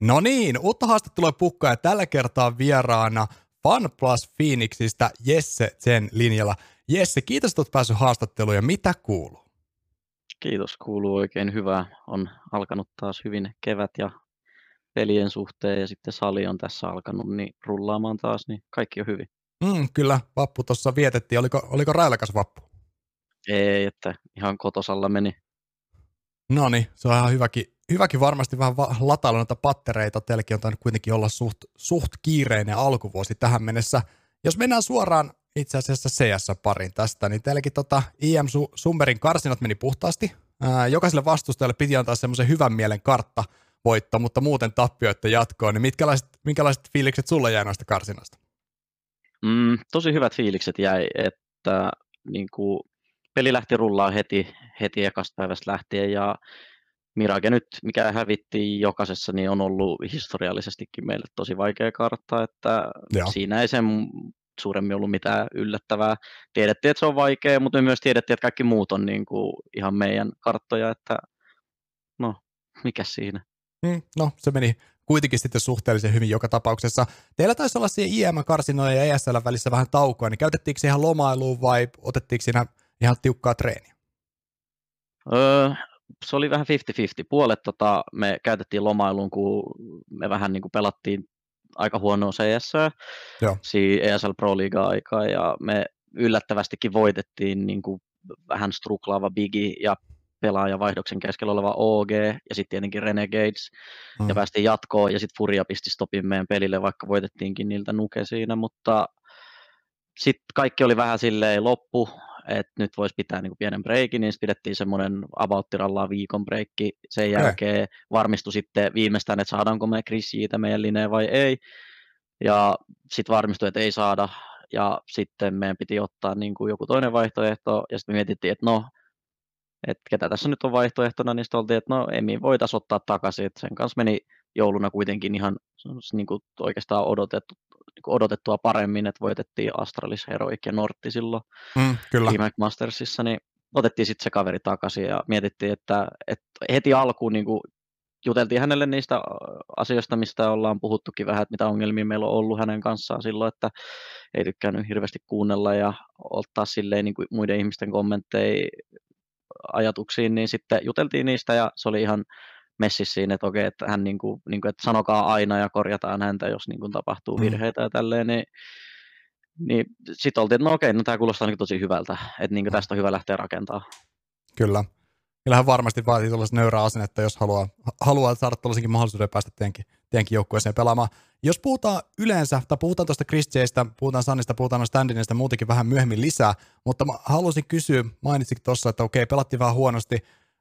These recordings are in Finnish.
No niin, uutta haastattelua pukkaa ja tällä kertaa vieraana Fun Plus Phoenixistä Jesse sen linjalla. Jesse, kiitos, että olet päässyt haastatteluun ja mitä kuuluu? Kiitos, kuuluu oikein hyvää. On alkanut taas hyvin kevät ja pelien suhteen ja sitten sali on tässä alkanut niin rullaamaan taas, niin kaikki on hyvin. Mm, kyllä, vappu tuossa vietettiin. Oliko, oliko railakas vappu? Ei, että ihan kotosalla meni. No niin, se on ihan hyväkin, hyväkin varmasti vähän va- latailla noita pattereita. Teilläkin on tainnut kuitenkin olla suht, suht kiireinen alkuvuosi tähän mennessä. Jos mennään suoraan itse asiassa CS-parin tästä, niin teilläkin tota IM Summerin karsinat meni puhtaasti. Ää, jokaiselle vastustajalle piti antaa semmoisen hyvän mielen kartta voitto, mutta muuten tappioita jatkoon. Niin minkälaiset, minkälaiset fiilikset sulle jäi noista karsinasta? Mm, tosi hyvät fiilikset jäi, että niin kuin, peli lähti rullaa heti, heti ekasta päivästä lähtien ja Mirage nyt, mikä hävittiin jokaisessa, niin on ollut historiallisestikin meille tosi vaikea kartta, että Joo. siinä ei sen suuremmin ollut mitään yllättävää. Tiedettiin, että se on vaikea, mutta me myös tiedettiin, että kaikki muut on niin kuin ihan meidän karttoja, että no, mikä siinä. Mm, no, se meni kuitenkin sitten suhteellisen hyvin joka tapauksessa. Teillä taisi olla siihen IM-karsinoja ja ESL välissä vähän taukoa, niin käytettiinkö se ihan lomailuun vai otettiinko siinä ihan tiukkaa treeniä? Öö, se oli vähän 50-50. Puolet tota, me käytettiin lomailuun, kun me vähän niin kuin pelattiin aika huonoa CS, siinä ESL Pro Liiga aikaa, ja me yllättävästikin voitettiin niin kuin vähän struklaava Bigi ja pelaajavaihdoksen keskellä oleva OG ja sitten tietenkin Renegades mm. ja päästiin jatkoon ja sitten Furia pisti stopin meidän pelille, vaikka voitettiinkin niiltä nuke siinä, mutta sitten kaikki oli vähän silleen loppu, että nyt voisi pitää niin pienen breikin, niin pidettiin semmoinen avauttirallaa viikon breikki. Sen jälkeen varmistui sitten viimeistään, että saadaanko me Chris siitä meidän lineen vai ei. Ja sitten varmistui, että ei saada. Ja sitten meidän piti ottaa niin kuin joku toinen vaihtoehto. Ja sitten me mietittiin, että no, että ketä tässä nyt on vaihtoehtona, niin sitten oltiin, että no Emi voitaisiin ottaa takaisin. Että sen kanssa meni jouluna kuitenkin ihan niin kuin oikeastaan odotettu, kuin odotettua paremmin, että voitettiin Astralis, Heroic ja Nortti silloin mm, kyllä. Mastersissa, niin otettiin sitten se kaveri takaisin ja mietittiin, että, että heti alkuun niin kuin juteltiin hänelle niistä asioista, mistä ollaan puhuttukin vähän, että mitä ongelmia meillä on ollut hänen kanssaan silloin, että ei tykkäänyt hirveästi kuunnella ja ottaa silleen niin kuin muiden ihmisten kommentteja ajatuksiin, niin sitten juteltiin niistä ja se oli ihan messissä siinä, että okei, että hän niin kuin, niin kuin, että sanokaa aina ja korjataan häntä, jos niin kuin tapahtuu mm. virheitä ja tälleen, niin, niin sitten oltiin, että no okei, no tämä kuulostaa niin tosi hyvältä, että niin kuin tästä on hyvä lähteä rakentamaan. Kyllä. Kyllähän varmasti vaatii tuollaista nöyrää asennetta, jos haluaa, haluaa saada tuollaisenkin mahdollisuuden päästä teidänkin, teidänkin joukkueeseen pelaamaan. Jos puhutaan yleensä, tai puhutaan tuosta Christieistä, puhutaan Sannista, puhutaan Standinista muutenkin vähän myöhemmin lisää, mutta mä haluaisin kysyä, mainitsitkin tuossa, että okei, pelattiin vähän huonosti.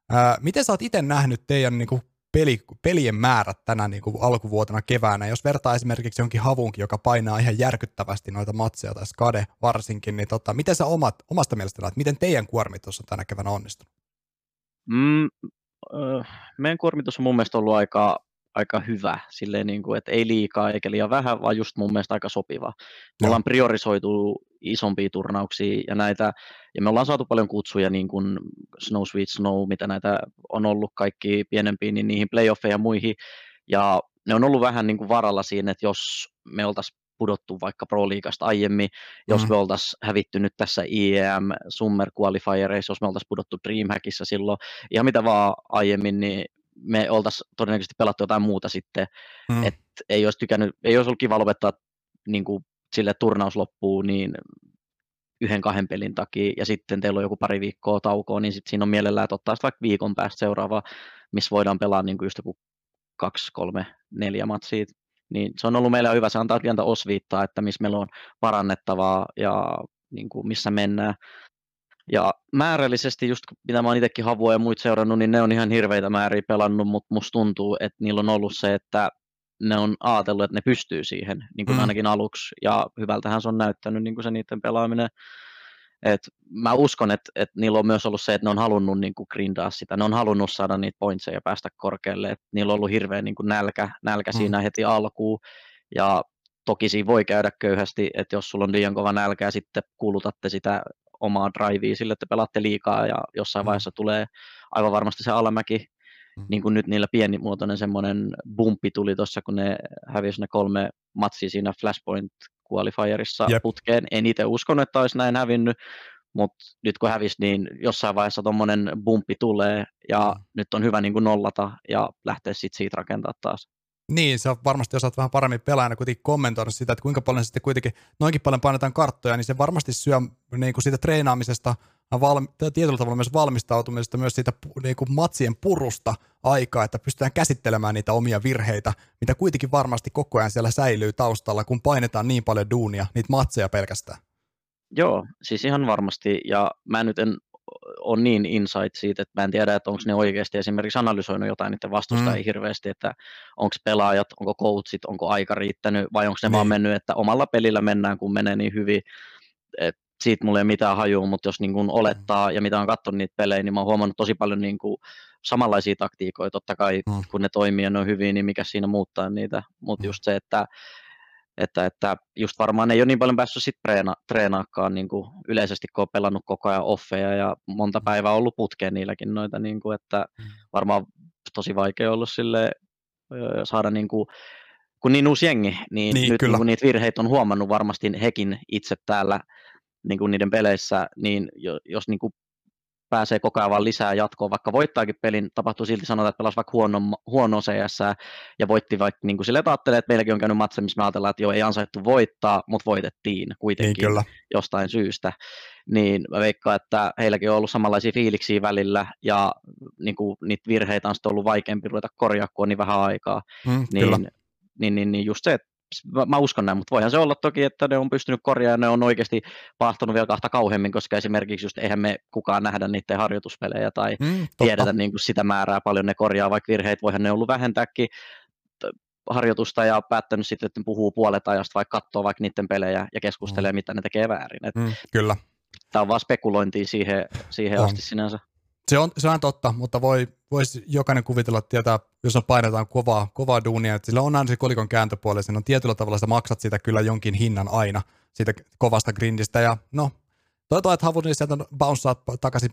Ää, miten sä oot itse nähnyt teidän niin kuin, peli, pelien määrät tänä niin kuin, alkuvuotena keväänä? Jos vertaa esimerkiksi jonkin havunkin, joka painaa ihan järkyttävästi noita matseja, tai Skade varsinkin, niin tota, miten sä omat, omasta mielestä näet, miten teidän kuormitus on tänä keväänä onnistunut? Mm, äh, meidän kuormitus on mun mielestä ollut aika aika hyvä, silleen niin kuin, että ei liikaa eikä liian vähän, vaan just mun mielestä aika sopiva. Me ollaan priorisoitu isompia turnauksia ja näitä, ja me ollaan saatu paljon kutsuja niin kuin Snow Sweet Snow, mitä näitä on ollut kaikki pienempiin, niin niihin playoffeihin ja muihin, ja ne on ollut vähän niin kuin varalla siinä, että jos me oltaisiin pudottu vaikka Pro Liigasta aiemmin, jos mm. me oltaisiin hävitty nyt tässä IEM Summer Qualifiereissa, jos me oltaisiin pudottu Dreamhackissa silloin, ihan mitä vaan aiemmin, niin me oltaisiin todennäköisesti pelattu jotain muuta sitten, mm. että ei olisi tykännyt, ei olisi ollut kiva lopettaa niin kuin, sille turnaus loppuu niin yhden kahden pelin takia, ja sitten teillä on joku pari viikkoa taukoa, niin sitten siinä on mielellään, että ottaa vaikka viikon päästä seuraava, missä voidaan pelaa niin kuin just joku kaksi, kolme, neljä matsia, niin se on ollut meille hyvä, se antaa pientä osviittaa, että missä meillä on parannettavaa ja niin kuin missä mennään. Ja määrällisesti, just mitä mä oon itsekin Havua ja muut seurannut, niin ne on ihan hirveitä määriä pelannut, mutta musta tuntuu, että niillä on ollut se, että ne on ajatellut, että ne pystyy siihen, niin kuin mm. ainakin aluksi, ja hyvältähän se on näyttänyt niin kuin se niiden pelaaminen. Et mä uskon, että, että niillä on myös ollut se, että ne on halunnut niin kuin grindaa sitä, ne on halunnut saada niitä pointseja ja päästä korkealle, että niillä on ollut hirveä niin kuin nälkä, nälkä mm. siinä heti alkuun, ja toki siinä voi käydä köyhästi, että jos sulla on liian kova nälkä ja sitten kuulutatte sitä omaa drivea sille, että pelaatte liikaa ja jossain mm. vaiheessa tulee aivan varmasti se alamäki. mm. niin kuin nyt niillä pienimuotoinen semmoinen bumpi tuli tuossa, kun ne hävisi ne kolme matsia siinä Flashpoint qualifierissa Jep. putkeen. En itse uskonut, että olisi näin hävinnyt, mutta nyt kun hävisi, niin jossain vaiheessa tuommoinen bumpi tulee, ja mm. nyt on hyvä niin kuin nollata ja lähteä sit siitä rakentaa taas. Niin, se on varmasti osaat vähän paremmin pelaajana kuitenkin kommentoida sitä, että kuinka paljon sitten kuitenkin noinkin paljon painetaan karttoja, niin se varmasti syö niin kuin siitä treenaamisesta, valmi, tietyllä tavalla myös valmistautumisesta, myös siitä niin kuin matsien purusta aikaa, että pystytään käsittelemään niitä omia virheitä, mitä kuitenkin varmasti koko ajan siellä säilyy taustalla, kun painetaan niin paljon duunia, niitä matseja pelkästään. Joo, siis ihan varmasti, ja mä nyt en on niin insight siitä, että mä en tiedä, että onko ne oikeasti esimerkiksi analysoinut jotain niiden vastustajia mm. hirveästi, että onko pelaajat, onko coachit, onko aika riittänyt vai onko ne niin. vaan mennyt, että omalla pelillä mennään, kun menee niin hyvin, että siitä mulla ei ole mitään hajua, mutta jos niin kuin olettaa ja mitä on katsonut niitä pelejä, niin mä oon huomannut tosi paljon niin kuin samanlaisia taktiikoita, totta kai mm. kun ne toimii ja ne on hyviä, niin mikä siinä muuttaa niitä, mutta mm. just se, että että, että just varmaan ei ole niin paljon päässyt sit treena, treenaakaan niin kuin yleisesti, kun on pelannut koko ajan offeja ja monta mm. päivää ollut putkeen niilläkin noita, niin kuin, että mm. varmaan tosi vaikea ollut sille saada niin kuin, kun niin uusi jengi, niin, niin nyt niin kuin niitä virheitä on huomannut varmasti hekin itse täällä niin kuin niiden peleissä, niin jos niin kuin pääsee koko ajan vaan lisää jatkoa, vaikka voittaakin pelin, tapahtuu silti sanotaan, että pelasi vaikka huono, huono CS ja voitti vaikka niin kuin sille, että ajattelee, että meilläkin on käynyt matse, missä me ajatellaan, että joo, ei ansaittu voittaa, mutta voitettiin kuitenkin niin, kyllä. jostain syystä. Niin mä veikkaan, että heilläkin on ollut samanlaisia fiiliksiä välillä ja niin kuin, niitä virheitä on sitten ollut vaikeampi ruveta korjaa, kun on niin vähän aikaa. Mm, niin, niin, niin, niin just se, että mä uskon näin, mutta voihan se olla toki, että ne on pystynyt korjaamaan ja ne on oikeasti pahtunut vielä kahta kauheammin, koska esimerkiksi just eihän me kukaan nähdä niiden harjoituspelejä tai mm, tiedetä niin kuin sitä määrää paljon ne korjaa, vaikka virheitä voihan ne ollut vähentääkin harjoitusta ja päättänyt sitten, että puhuu puolet ajasta, vaikka katsoo vaikka niiden pelejä ja keskustelee, mm. mitä ne tekee väärin. Et mm, kyllä. Tämä on vaan spekulointia siihen, siihen asti sinänsä. Se on, se on totta, mutta voi, voisi jokainen kuvitella, tietää, jos on painetaan kovaa, kovaa duunia, että sillä on aina se kolikon kääntöpuoli, siinä on tietyllä tavalla, että maksat sitä kyllä jonkin hinnan aina, siitä kovasta grindistä, ja no, Toivotaan, että Havun sieltä bounceaat takaisin,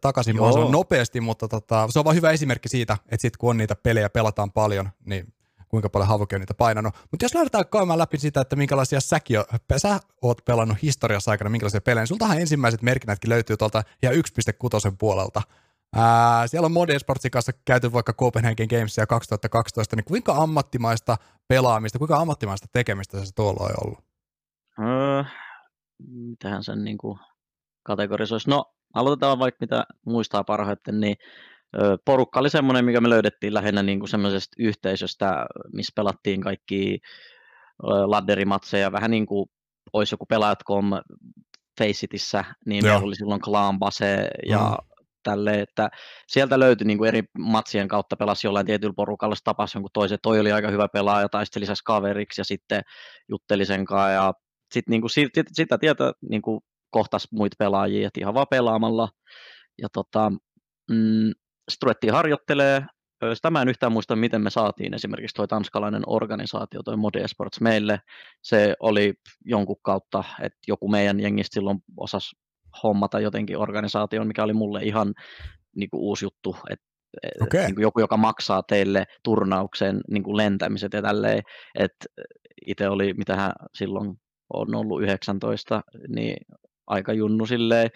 takaisin nopeasti, mutta tota, se on vain hyvä esimerkki siitä, että sitten kun on niitä pelejä, pelataan paljon, niin kuinka paljon Havuki on niitä painanut. Mutta jos lähdetään käymään läpi sitä, että minkälaisia säkin sä oot pelannut historiassa aikana, minkälaisia pelejä, niin sultahan ensimmäiset merkinnätkin löytyy tuolta ja 1.6 puolelta. Ää, siellä on Mode Sportsin kanssa käyty vaikka Copenhagen Gamesia 2012, niin kuinka ammattimaista pelaamista, kuinka ammattimaista tekemistä se tuolla on ollut? Öö, mitähän sen niin kuin kategorisoisi? No, aloitetaan vaikka mitä muistaa parhaiten, niin porukka oli semmoinen, mikä me löydettiin lähinnä niin kuin semmoisesta yhteisöstä, missä pelattiin kaikki ladderimatseja, vähän niin kuin olisi joku pelaajat.com Faceitissä, niin meillä oli silloin Clan Base ja mm. Tälle, että sieltä löytyi niin kuin eri matsien kautta pelasi jollain tietyllä porukalla, se tapasi jonkun toisen, toi oli aika hyvä pelaaja, taisteli lisäksi kaveriksi ja sitten jutteli sen kanssa ja sitten niin kuin sitä, sitä tietä niin kuin kohtas muita pelaajia, että ihan vaan pelaamalla ja tota, mm, sitten ruvettiin harjoittelee. Sitä mä en yhtään muista, miten me saatiin esimerkiksi tuo tanskalainen organisaatio, tuo Mode Esports meille. Se oli jonkun kautta, että joku meidän jengistä silloin osasi hommata jotenkin organisaation, mikä oli mulle ihan niin kuin uusi juttu, että okay. niin kuin joku, joka maksaa teille turnauksen niin kuin lentämiset ja tälleen, että itse oli, mitähän silloin on ollut 19, niin aika junnu silleen,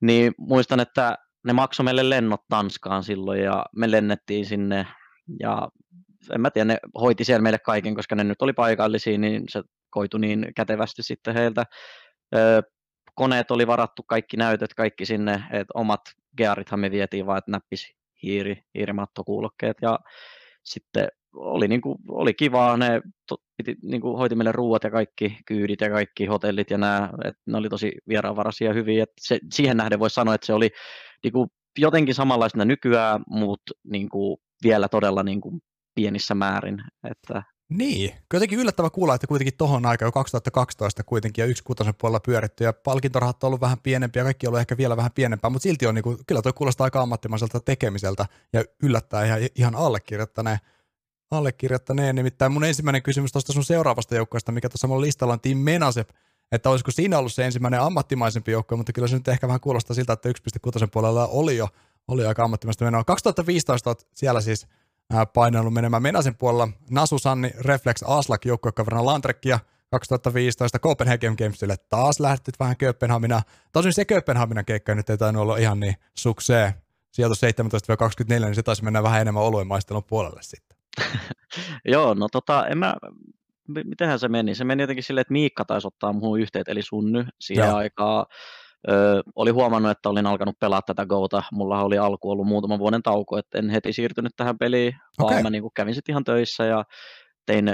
niin muistan, että ne maksoi meille lennot Tanskaan silloin ja me lennettiin sinne ja en mä tiedä, ne hoiti siellä meille kaiken, koska ne nyt oli paikallisia, niin se koitu niin kätevästi sitten heiltä. Öö, koneet oli varattu, kaikki näytöt, kaikki sinne, että omat gearithan me vietiin vaan, että näppisi hiiri, hiirimattokuulokkeet ja sitten oli, niin kuin, oli kivaa, ne to, piti, niin kuin, hoiti meille ruuat ja kaikki kyydit ja kaikki hotellit ja nämä, että ne oli tosi vieraanvaraisia hyviä, että se, siihen nähden voisi sanoa, että se oli niin kuin, jotenkin samanlaista nykyään, mutta niin kuin, vielä todella niin kuin, pienissä määrin. Että... Niin, jotenkin yllättävä kuulla, että kuitenkin tohon aikaan jo 2012 kuitenkin ja yksi kutosen puolella pyöritty ja palkintorahat on ollut vähän pienempiä ja kaikki on ollut ehkä vielä vähän pienempää, mutta silti on niin kuin, kyllä tuo kuulostaa aika ammattimaiselta tekemiseltä ja yllättää ihan, ihan allekirjoittaneen allekirjoittaneen. Nimittäin mun ensimmäinen kysymys tuosta sun seuraavasta joukkueesta, mikä tuossa mun listalla on Team Menasep, että olisiko siinä ollut se ensimmäinen ammattimaisempi joukkue, mutta kyllä se nyt ehkä vähän kuulostaa siltä, että 1.6 puolella oli jo oli aika ammattimaista menoa. 2015 olet siellä siis painanut menemään Menasen puolella. Nasu Sanni Reflex Aslak joukkuekaverina Landrekkia 2015 Copenhagen Gamesille taas lähtit vähän Kööpenhamina. Tosin se Kööpenhaminan keikka nyt ei tainnut olla ihan niin suksee. Sijoitus 17-24, niin se taisi mennä vähän enemmän oluen maistelun puolelle sitten. Joo, no tota, en mä, mitenhän se meni? Se meni jotenkin silleen, että Miikka taisi ottaa muuhun yhteyttä, eli Sunny siihen Joo. aikaan. Oli huomannut, että olin alkanut pelaa tätä Gota. Mulla oli alku ollut muutaman vuoden tauko, että en heti siirtynyt tähän peliin, okay. vaan mä niin kävin sitten ihan töissä ja tein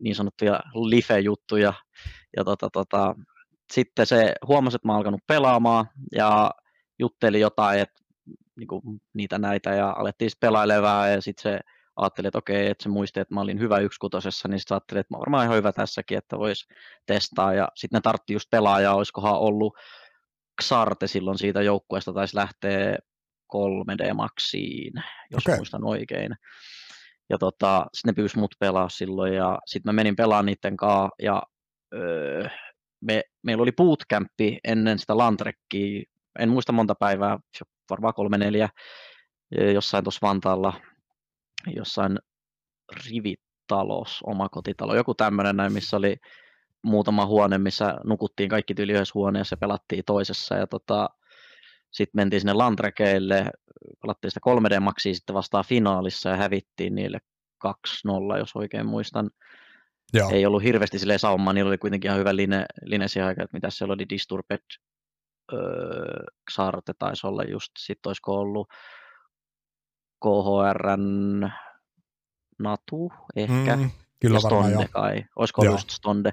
niin sanottuja life-juttuja. Ja tota, tota, sitten se huomasi, että mä alkanut pelaamaan ja jutteli jotain, että niin kuin, niitä näitä ja alettiin sitten pelailemaan ja sitten se ajatteli, että okei, että se muisti, että mä olin hyvä yksikutosessa, niin sitten ajatteli, että mä varmaan ihan hyvä tässäkin, että vois testaa ja sitten ne tartti just pelaajaa, olisikohan ollut Xarte silloin siitä joukkueesta taisi lähteä 3D-maksiin, jos okay. muistan oikein. Ja tota, sitten ne pyysi mut pelaa silloin ja sitten mä menin pelaamaan niiden kanssa ja öö, me, meillä oli bootcampi ennen sitä Lantrekkiä, en muista monta päivää, varmaan kolme neljä, jossain tuossa Vantaalla, jossain rivitalos, omakotitalo, joku tämmöinen näin, missä oli muutama huone, missä nukuttiin kaikki tyyli yhdessä huoneessa ja pelattiin toisessa. Ja tota, sitten mentiin sinne Landrekeille, pelattiin sitä 3D-maksia sitten vastaan finaalissa ja hävittiin niille 2-0, jos oikein muistan. Joo. Ei ollut hirveästi sille saumaa, niillä oli kuitenkin ihan hyvä line, line siihen aikaan, että mitä siellä oli Disturbed, öö, Xarte taisi olla just, sitten olisiko ollut KHRn Natu ehkä, mm, Kyllä ja Stonde kai, olisiko ollut just Stonde.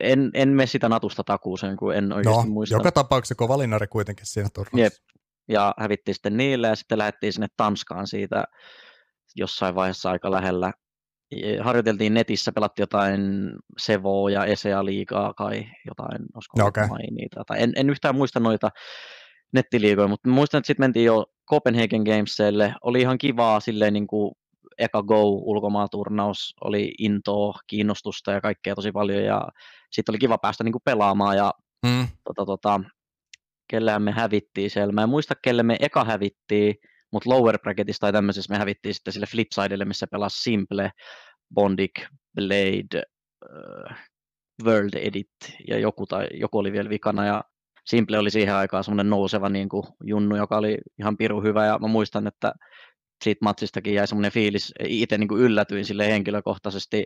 En, en mene sitä Natusta takuuseen, kun en oikeasti no, muista. joka tapauksessa kova valinari kuitenkin siinä turnauksessa. Jep. Ja hävittiin sitten niille ja sitten lähdettiin sinne Tanskaan siitä jossain vaiheessa aika lähellä. Harjoiteltiin netissä, pelattiin jotain Sevo ja Esea liigaa kai jotain, olisiko no, okay. niitä. Tai en, en yhtään muista noita nettiliigoja, mutta muistan, että sitten mentiin jo Copenhagen Gamesille. Oli ihan kivaa silleen niin kuin eka Go ulkomaaturnaus, oli intoa, kiinnostusta ja kaikkea tosi paljon ja sitten oli kiva päästä niin kuin pelaamaan ja mm. tota, tota, kellehän me hävittiin siellä. Mä en muista, kelle me eka hävittiin, mutta lower bracketissa tai tämmöisessä me hävittiin sitten sille flipsidelle, missä pelasi Simple, Bondik, Blade, uh, World Edit ja joku, tai joku oli vielä vikana ja Simple oli siihen aikaan semmoinen nouseva niin kuin junnu, joka oli ihan piru hyvä ja mä muistan, että siitä matsistakin jäi semmoinen fiilis, itse niin kuin yllätyin sille henkilökohtaisesti,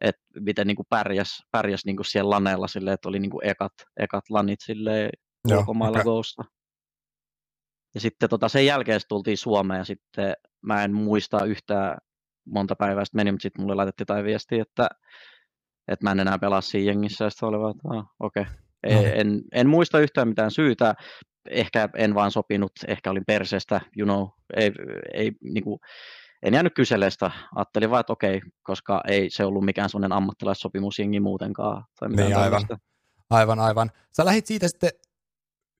että miten niin kuin pärjäs, pärjäs niin kuin siellä laneella silleen, että oli niin kuin ekat, ekat lanit sille ulkomailla okay. Ghosta. Ja sitten tota, sen jälkeen tultiin Suomeen ja sitten mä en muista yhtään monta päivää sitten meni, mutta sitten mulle laitettiin tai viesti, että, että mä en enää pelaa siinä jengissä ja sitten oli vaan, että ah, okei. Okay. No. En, en, muista yhtään mitään syytä ehkä en vaan sopinut, ehkä olin perseestä, you know, ei, ei niin kuin, en jäänyt kyseleestä, ajattelin vaan, että okei, koska ei se ollut mikään sellainen ammattilaissopimusjengi muutenkaan. Tai niin, aivan, aivan, aivan. Sä lähit siitä sitten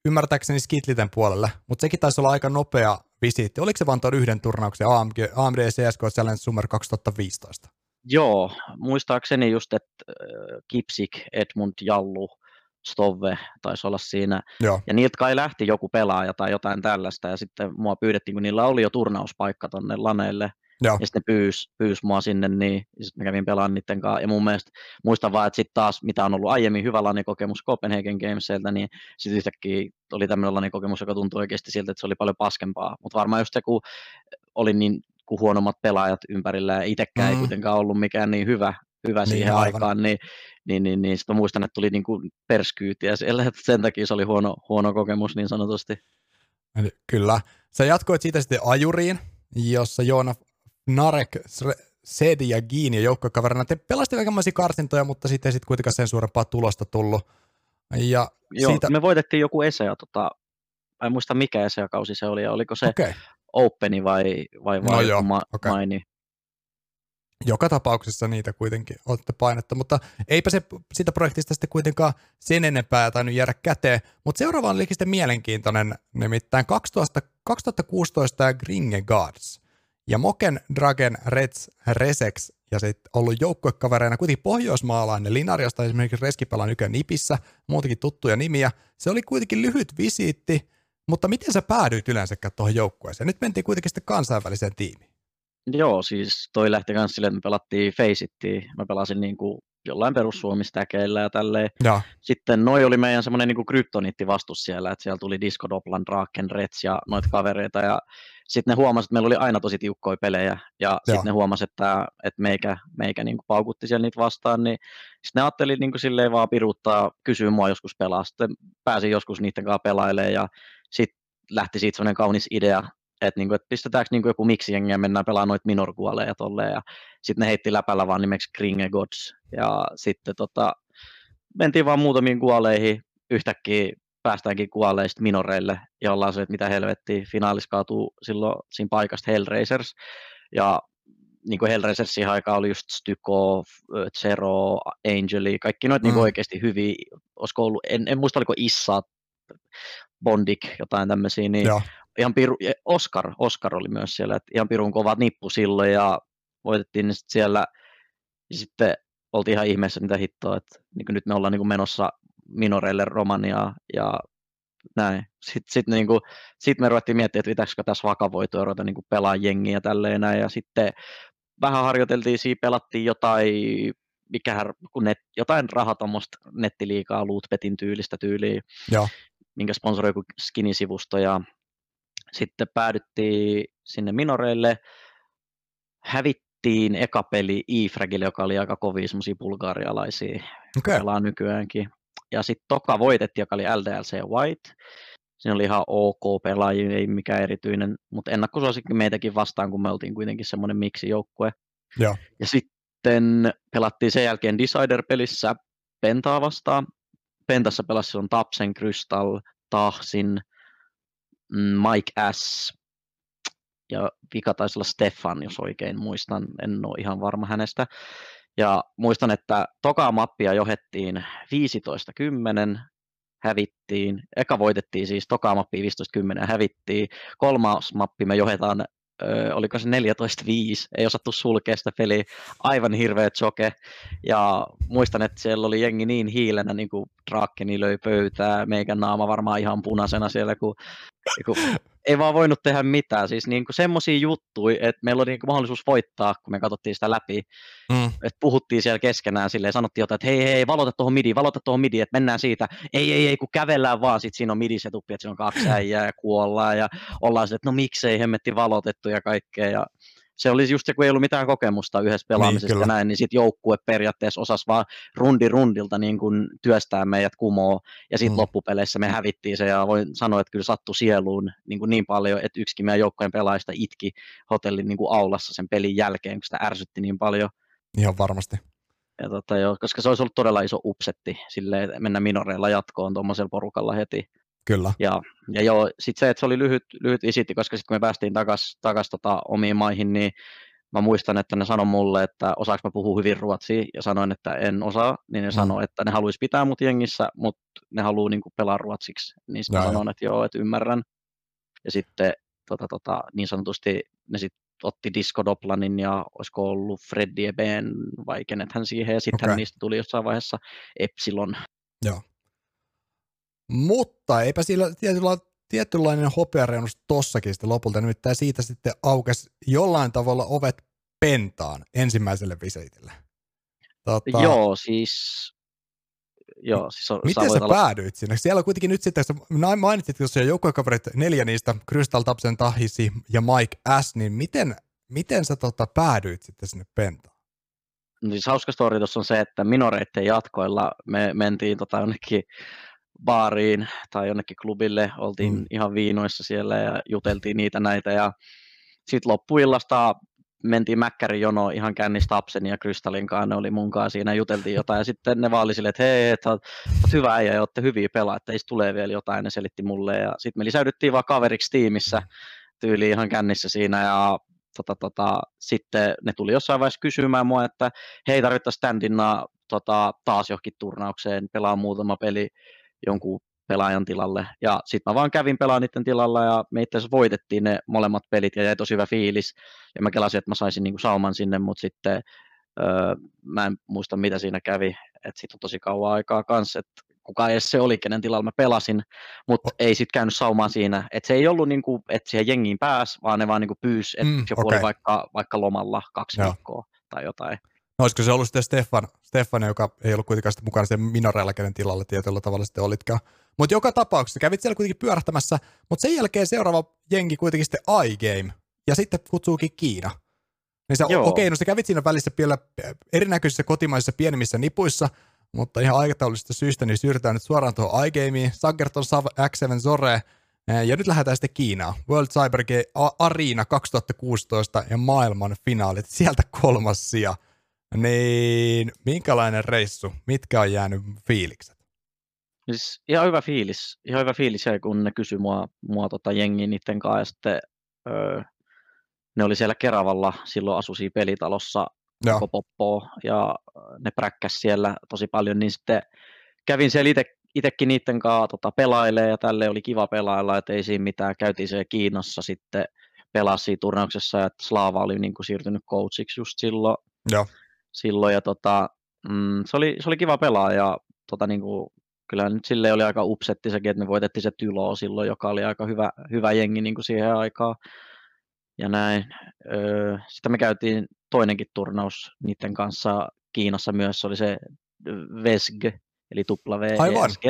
ymmärtääkseni Skitliten puolelle, mutta sekin taisi olla aika nopea visiitti. Oliko se vaan tuon yhden turnauksen AMG, AMD CSK Challenge Summer 2015? Joo, muistaakseni just, että Kipsik, Edmund Jallu, Stove taisi olla siinä. Joo. Ja niiltä kai lähti joku pelaaja tai jotain tällaista, ja sitten mua pyydettiin, kun niillä oli jo turnauspaikka tonne laneille, Joo. ja sitten ne pyys, pyys mua sinne, niin sitten mä kävin pelaamaan niiden kanssa. Ja mun mielestä muistan vaan, että sitten taas, mitä on ollut aiemmin hyvä lanikokemus Copenhagen Gamesilta, niin sitten yhtäkkiä oli tämmöinen lanikokemus, joka tuntui oikeasti siltä, että se oli paljon paskempaa. Mutta varmaan just se, kun oli niin kuin huonommat pelaajat ympärillä ja itsekään mm. ei kuitenkaan ollut mikään niin hyvä, hyvä niin, siihen aivan. aikaan, niin, niin, niin, niin sitten muistan, että tuli niin kuin perskyytiä siellä, että sen takia se oli huono, huono kokemus niin sanotusti. Eli, kyllä. Sä jatkoit siitä sitten ajuriin, jossa Joona Narek, Sedi ja Giini ja joukkokaverina. Te pelasitte kaikenlaisia karsintoja, mutta sitten ei sitten kuitenkaan sen suurempaa tulosta tullut. Ja Joo, siitä... me voitettiin joku esea, tota, en muista mikä esea-kausi se oli, ja oliko se okay. Openi vai, vai, vai no joo, ma- okay. maini joka tapauksessa niitä kuitenkin olette painetta, mutta eipä se siitä projektista sitten kuitenkaan sen enempää tainnut jäädä käteen, mutta seuraava on sitten mielenkiintoinen, nimittäin 2000, 2016 Gringe Guards ja Moken Dragon Reds Resex ja sitten ollut joukkuekavereina kuitenkin pohjoismaalainen Linariasta esimerkiksi Reskipalan Ykön Nipissä, muutenkin tuttuja nimiä. Se oli kuitenkin lyhyt visiitti, Mutta miten sä päädyit yleensäkään tuohon joukkueeseen? Nyt mentiin kuitenkin sitten kansainväliseen tiimiin. Joo, siis toi lähti kanssa silleen, että me pelattiin Faceittiin. Mä pelasin niin kuin jollain perussuomistäkeillä ja tälleen. Ja. Sitten noi oli meidän semmoinen niin kryptoniitti vastus siellä, että siellä tuli Disco Doplan, Draken, Reds ja noita kavereita ja sitten ne huomasivat, että meillä oli aina tosi tiukkoja pelejä ja sitten ne huomasivat, että, että meikä, meikä niin paukutti siellä niitä vastaan, niin sitten ne ajatteli niin silleen vaan piruuttaa, kysyä mua joskus pelaa. Sitten pääsin joskus niiden kanssa pelailemaan ja sitten lähti siitä semmoinen kaunis idea, että, niin kuin, että pistetäänkö niin kuin joku miksi jengiä mennään pelaamaan noita minorkuoleja ja tolleen. Ja sitten ne heitti läpällä vaan nimeksi Kringe Gods. Ja sitten tota, mentiin vaan muutamiin kuoleihin. Yhtäkkiä päästäänkin kuolleista minoreille ja ollaan se, että mitä helvettiä. Finaalis kaatuu silloin siinä paikasta Hellraisers. Ja niin kuin Hellraisersin aikaa oli just Styko, Zero, Angeli, kaikki noita niin mm. niin oikeasti hyviä, olisiko ollut, en, en muista oliko Issa, Bondik, jotain tämmöisiä, niin Joo ihan piru, Oscar, Oscar oli myös siellä, että ihan pirun kovat nippu silloin ja voitettiin ne sit siellä ja sitten oltiin ihan ihmeessä mitä hittoa, että niin nyt me ollaan niin menossa minoreille Romaniaa ja näin. Sitten sit, niin kuin, sit me ruvettiin miettimään, että pitäisikö tässä vakavoitua ja ruveta niin kuin pelaa jengiä tälleen näin. Ja sitten vähän harjoiteltiin siinä, pelattiin jotain, mikä, kun net, jotain rahatommoista nettiliikaa, lootbetin tyylistä tyyliä, Joo. Minkä sponsoroi joku skinisivusto ja sitten päädyttiin sinne minoreille, hävittiin eka peli Ifragille, joka oli aika kovia semmoisia bulgarialaisia, okay. pelaa nykyäänkin. Ja sitten toka voitettiin, joka oli LDLC White. Siinä oli ihan ok pelaajia, ei mikään erityinen, mutta ennakkosuosikki meitäkin vastaan, kun me oltiin kuitenkin semmoinen miksi-joukkue. Ja. ja sitten pelattiin sen jälkeen Decider-pelissä Pentaa vastaan. Pentassa pelasi on Tapsen, Crystal, Tahsin, Mm, Mike S. Ja vika taisi olla Stefan, jos oikein muistan, en ole ihan varma hänestä. Ja muistan, että tokaa mappia johettiin 15-10, hävittiin. Eka voitettiin siis tokaa mappia 15-10 ja hävittiin. Kolmas mappi me johetaan ö, oliko se 14-5, ei osattu sulkea sitä peliä, aivan hirveä choke. Ja muistan, että siellä oli jengi niin hiilenä, niin kuin Drakeni löi pöytää, meikän naama varmaan ihan punaisena siellä, kun, kun ei vaan voinut tehdä mitään. Siis niin kuin semmoisia juttuja, että meillä oli niin kuin mahdollisuus voittaa, kun me katsottiin sitä läpi. Mm. Että puhuttiin siellä keskenään silleen, sanottiin jotain, että hei, hei, valota tuohon midiin, valota tuohon midiin, että mennään siitä. Ei, ei, ei, kun kävellään vaan, sitten siinä on midisetuppi, että siinä on kaksi äijää ja kuollaan ja ollaan se, että no miksei hemmetti valotettu ja kaikkea. Ja se oli just se, kun ei ollut mitään kokemusta yhdessä pelaamisesta niin, näin, niin sitten joukkue periaatteessa osasi vaan rundi rundilta niin kuin työstää meidät kumoo, ja sitten mm. loppupeleissä me hävittiin se, ja voin sanoa, että kyllä sattui sieluun niin, kuin niin paljon, että yksikin meidän joukkojen pelaajista itki hotellin niin kuin aulassa sen pelin jälkeen, kun sitä ärsytti niin paljon. Ihan varmasti. Ja tota, jo, koska se olisi ollut todella iso upsetti sille mennä minoreilla jatkoon tuommoisella porukalla heti. Kyllä. Ja, ja joo, sitten se, että se oli lyhyt, lyhyt visitti, koska sitten kun me päästiin takaisin takas, tota, omiin maihin, niin mä muistan, että ne sanoi mulle, että osaako mä puhua hyvin ruotsia, ja sanoin, että en osaa, niin ne mm. sanoi, että ne haluaisi pitää mut jengissä, mutta ne haluaa niin pelaa ruotsiksi. Niin sitten mä sanoin, että joo, että ymmärrän. Ja sitten tota, tota, niin sanotusti ne sitten otti Disco Doplanin ja olisiko ollut Freddy Eben vai kenethän siihen, ja sitten okay. niistä tuli jossain vaiheessa Epsilon. Joo. Mutta eipä sillä tietyllä, tietynlainen hopeareunus tossakin sitten lopulta, nimittäin siitä sitten aukesi jollain tavalla ovet pentaan ensimmäiselle viseitille. Tota, joo, siis Joo, siis on, Miten sä, sä olla... päädyit sinne? Siellä kuitenkin nyt sitten, mainitsit tuossa jo joukkuekaverit, neljä niistä, Crystal Tapsen, Tahisi ja Mike S, niin miten, miten sä tota, päädyit sitten sinne pentaan? No siis hauska story tuossa on se, että minoreiden jatkoilla me mentiin tota jonnekin baariin tai jonnekin klubille, oltiin mm. ihan viinoissa siellä ja juteltiin niitä näitä ja sitten loppuillasta mentiin Mäkkärin jono ihan kännistä Apsen ja Krystallin kanssa, ne oli mun kanssa siinä, juteltiin jotain, ja sitten ne vaan oli silleen, että hei, että oot, oot hyvä äijä ja olette hyviä pelaa, että teistä tulee vielä jotain, ne selitti mulle, ja sitten me lisäydyttiin vaan kaveriksi tiimissä, tyyli ihan kännissä siinä, ja tota, tota, sitten ne tuli jossain vaiheessa kysymään mua, että hei, tarvittaisiin standina tota, taas johonkin turnaukseen, pelaa muutama peli, jonkun pelaajan tilalle. Ja sitten mä vaan kävin pelaan niiden tilalla ja me itse asiassa voitettiin ne molemmat pelit ja jäi tosi hyvä fiilis. Ja mä kelasin, että mä saisin niinku sauman sinne, mutta sitten öö, mä en muista mitä siinä kävi. Että sitten on tosi kauan aikaa kanssa, että kuka edes se oli, kenen tilalla mä pelasin, mutta oh. ei sitten käynyt saumaan siinä, että se ei ollut niin kuin, että siihen jengiin pääsi, vaan ne vaan niin pyysi, että mm, joku okay. oli vaikka, vaikka lomalla kaksi Joo. viikkoa tai jotain. Olisiko se ollut sitten Stefan, Stefan joka ei ollut kuitenkaan sitten mukana sen minoreilla, kenen tilalla tietyllä tavalla sitten olitkaan. Mutta joka tapauksessa kävit siellä kuitenkin pyörähtämässä, mutta sen jälkeen seuraava jengi kuitenkin sitten iGame, ja sitten kutsuukin Kiina. Niin sä, okei, okay, no sä kävit siinä välissä vielä erinäköisissä kotimaisissa pienemmissä nipuissa, mutta ihan aikataulullisista syistä niin siirrytään nyt suoraan tuohon iGameen, Sagerton Sav X7 Zore, ja nyt lähdetään sitten Kiinaan. World Cyber Game Arena 2016 ja maailman finaalit, sieltä kolmas sija. Niin, minkälainen reissu? Mitkä on jäänyt fiilikset? Siis ihan hyvä fiilis. Ihan hyvä fiilis kun ne kysyi mua, mua tota jengiä niiden kanssa. Ja sitten, öö, ne oli siellä Keravalla, silloin asui siinä pelitalossa Joo. koko poppo, ja ne präkkäs siellä tosi paljon, niin sitten kävin siellä itse itsekin niiden kanssa tota, pelailee ja tälle oli kiva pelailla, että ei siinä mitään. Käytiin se Kiinassa sitten pelasi turnauksessa, että Slaava oli niin kuin, siirtynyt coachiksi just silloin. Joo. Silloin ja tota, mm, se, oli, se oli kiva pelaa ja tota, niin kuin, kyllä nyt sille oli aika upsetti sekin, että me voitettiin se Tylo silloin, joka oli aika hyvä, hyvä jengi niin kuin siihen aikaan. Ja näin. Öö, sitten me käytiin toinenkin turnaus niiden kanssa Kiinassa myös, se oli se Vesg, eli WESG.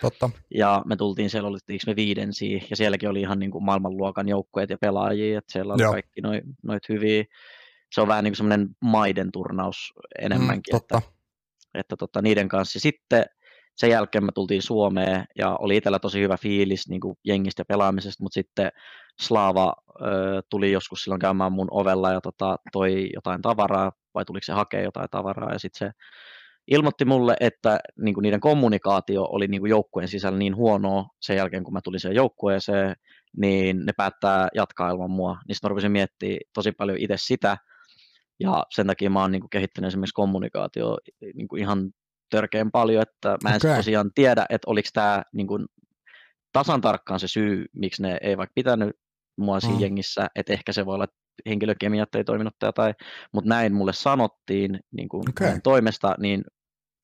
Totta. Ja me tultiin, siellä olittiinko me viidensiä, ja sielläkin oli ihan niin kuin maailmanluokan joukkueet ja pelaajia, että siellä oli Joo. kaikki noit, noit hyviä. Se on vähän niin kuin semmoinen maiden turnaus enemmänkin, mm, totta. että, että tota, niiden kanssa. Sitten sen jälkeen me tultiin Suomeen ja oli itsellä tosi hyvä fiilis niin kuin jengistä ja pelaamisesta, mutta sitten Slaava ö, tuli joskus silloin käymään mun ovella ja tota, toi jotain tavaraa, vai tuliko se hakea jotain tavaraa, ja sitten se ilmoitti mulle, että niin kuin niiden kommunikaatio oli niin kuin joukkueen sisällä niin huonoa sen jälkeen, kun mä tulin siihen joukkueeseen, niin ne päättää jatkaa ilman mua. Niin sitten rupesin miettimään tosi paljon itse sitä, ja sen takia mä oon niin kuin kehittänyt esimerkiksi kommunikaatio niin kuin ihan törkeän paljon, että mä en okay. tosiaan tiedä, että oliko tämä niin kuin tasan tarkkaan se syy, miksi ne ei vaikka pitänyt mua siinä mm. jengissä, että ehkä se voi olla, että henkilökemiat ei toiminut tai, mutta näin mulle sanottiin niin kuin okay. toimesta, niin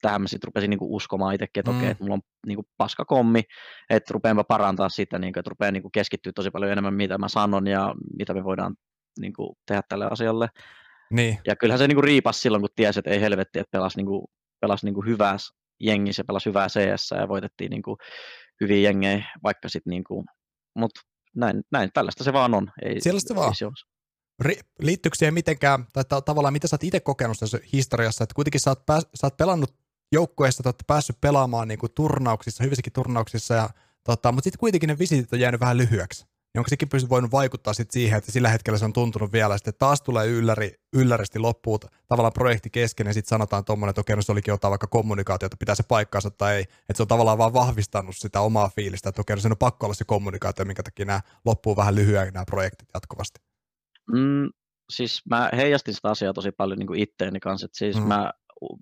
tähän mä sitten rupesin niinku uskomaan itsekin, että mm. okei, että mulla on niinku paska kommi, että rupeanpa parantaa sitä, niinku, että rupean niinku keskittyä tosi paljon enemmän, mitä mä sanon ja mitä me voidaan niinku, tehdä tälle asialle. Niin. Ja kyllähän se niinku riipas silloin, kun tiesi, että ei helvetti, että pelasi, niinku, pelasi niinku hyvää jengissä ja pelasi hyvää CS ja voitettiin niinku hyviä jengejä, vaikka sitten niinku, mutta näin, näin, tällaista se vaan on. Ei, Sellaista se vaan. Se liittyykö siihen mitenkään, tai tavallaan mitä sä oot itse kokenut tässä historiassa, että kuitenkin sä oot, pääs, sä oot pelannut joukkueessa, olette päässyt pelaamaan niin kuin turnauksissa, hyvissäkin turnauksissa, ja, tota, mutta sitten kuitenkin ne visitit on jäänyt vähän lyhyeksi. Niin onko sekin pystynyt voinut vaikuttaa sit siihen, että sillä hetkellä se on tuntunut vielä, että taas tulee ylläri, ylläristi loppuun tavallaan projekti kesken, ja sitten sanotaan tuommoinen, että okei, no se olikin jotain vaikka kommunikaatiota, pitää se paikkaansa tai ei, että se on tavallaan vaan vahvistanut sitä omaa fiilistä, että okei, no se on pakko olla se kommunikaatio, minkä takia nämä loppuu vähän lyhyen nämä projektit jatkuvasti. Mm, siis mä heijastin sitä asiaa tosi paljon niin kuin itteeni kanssa, että siis mm. mä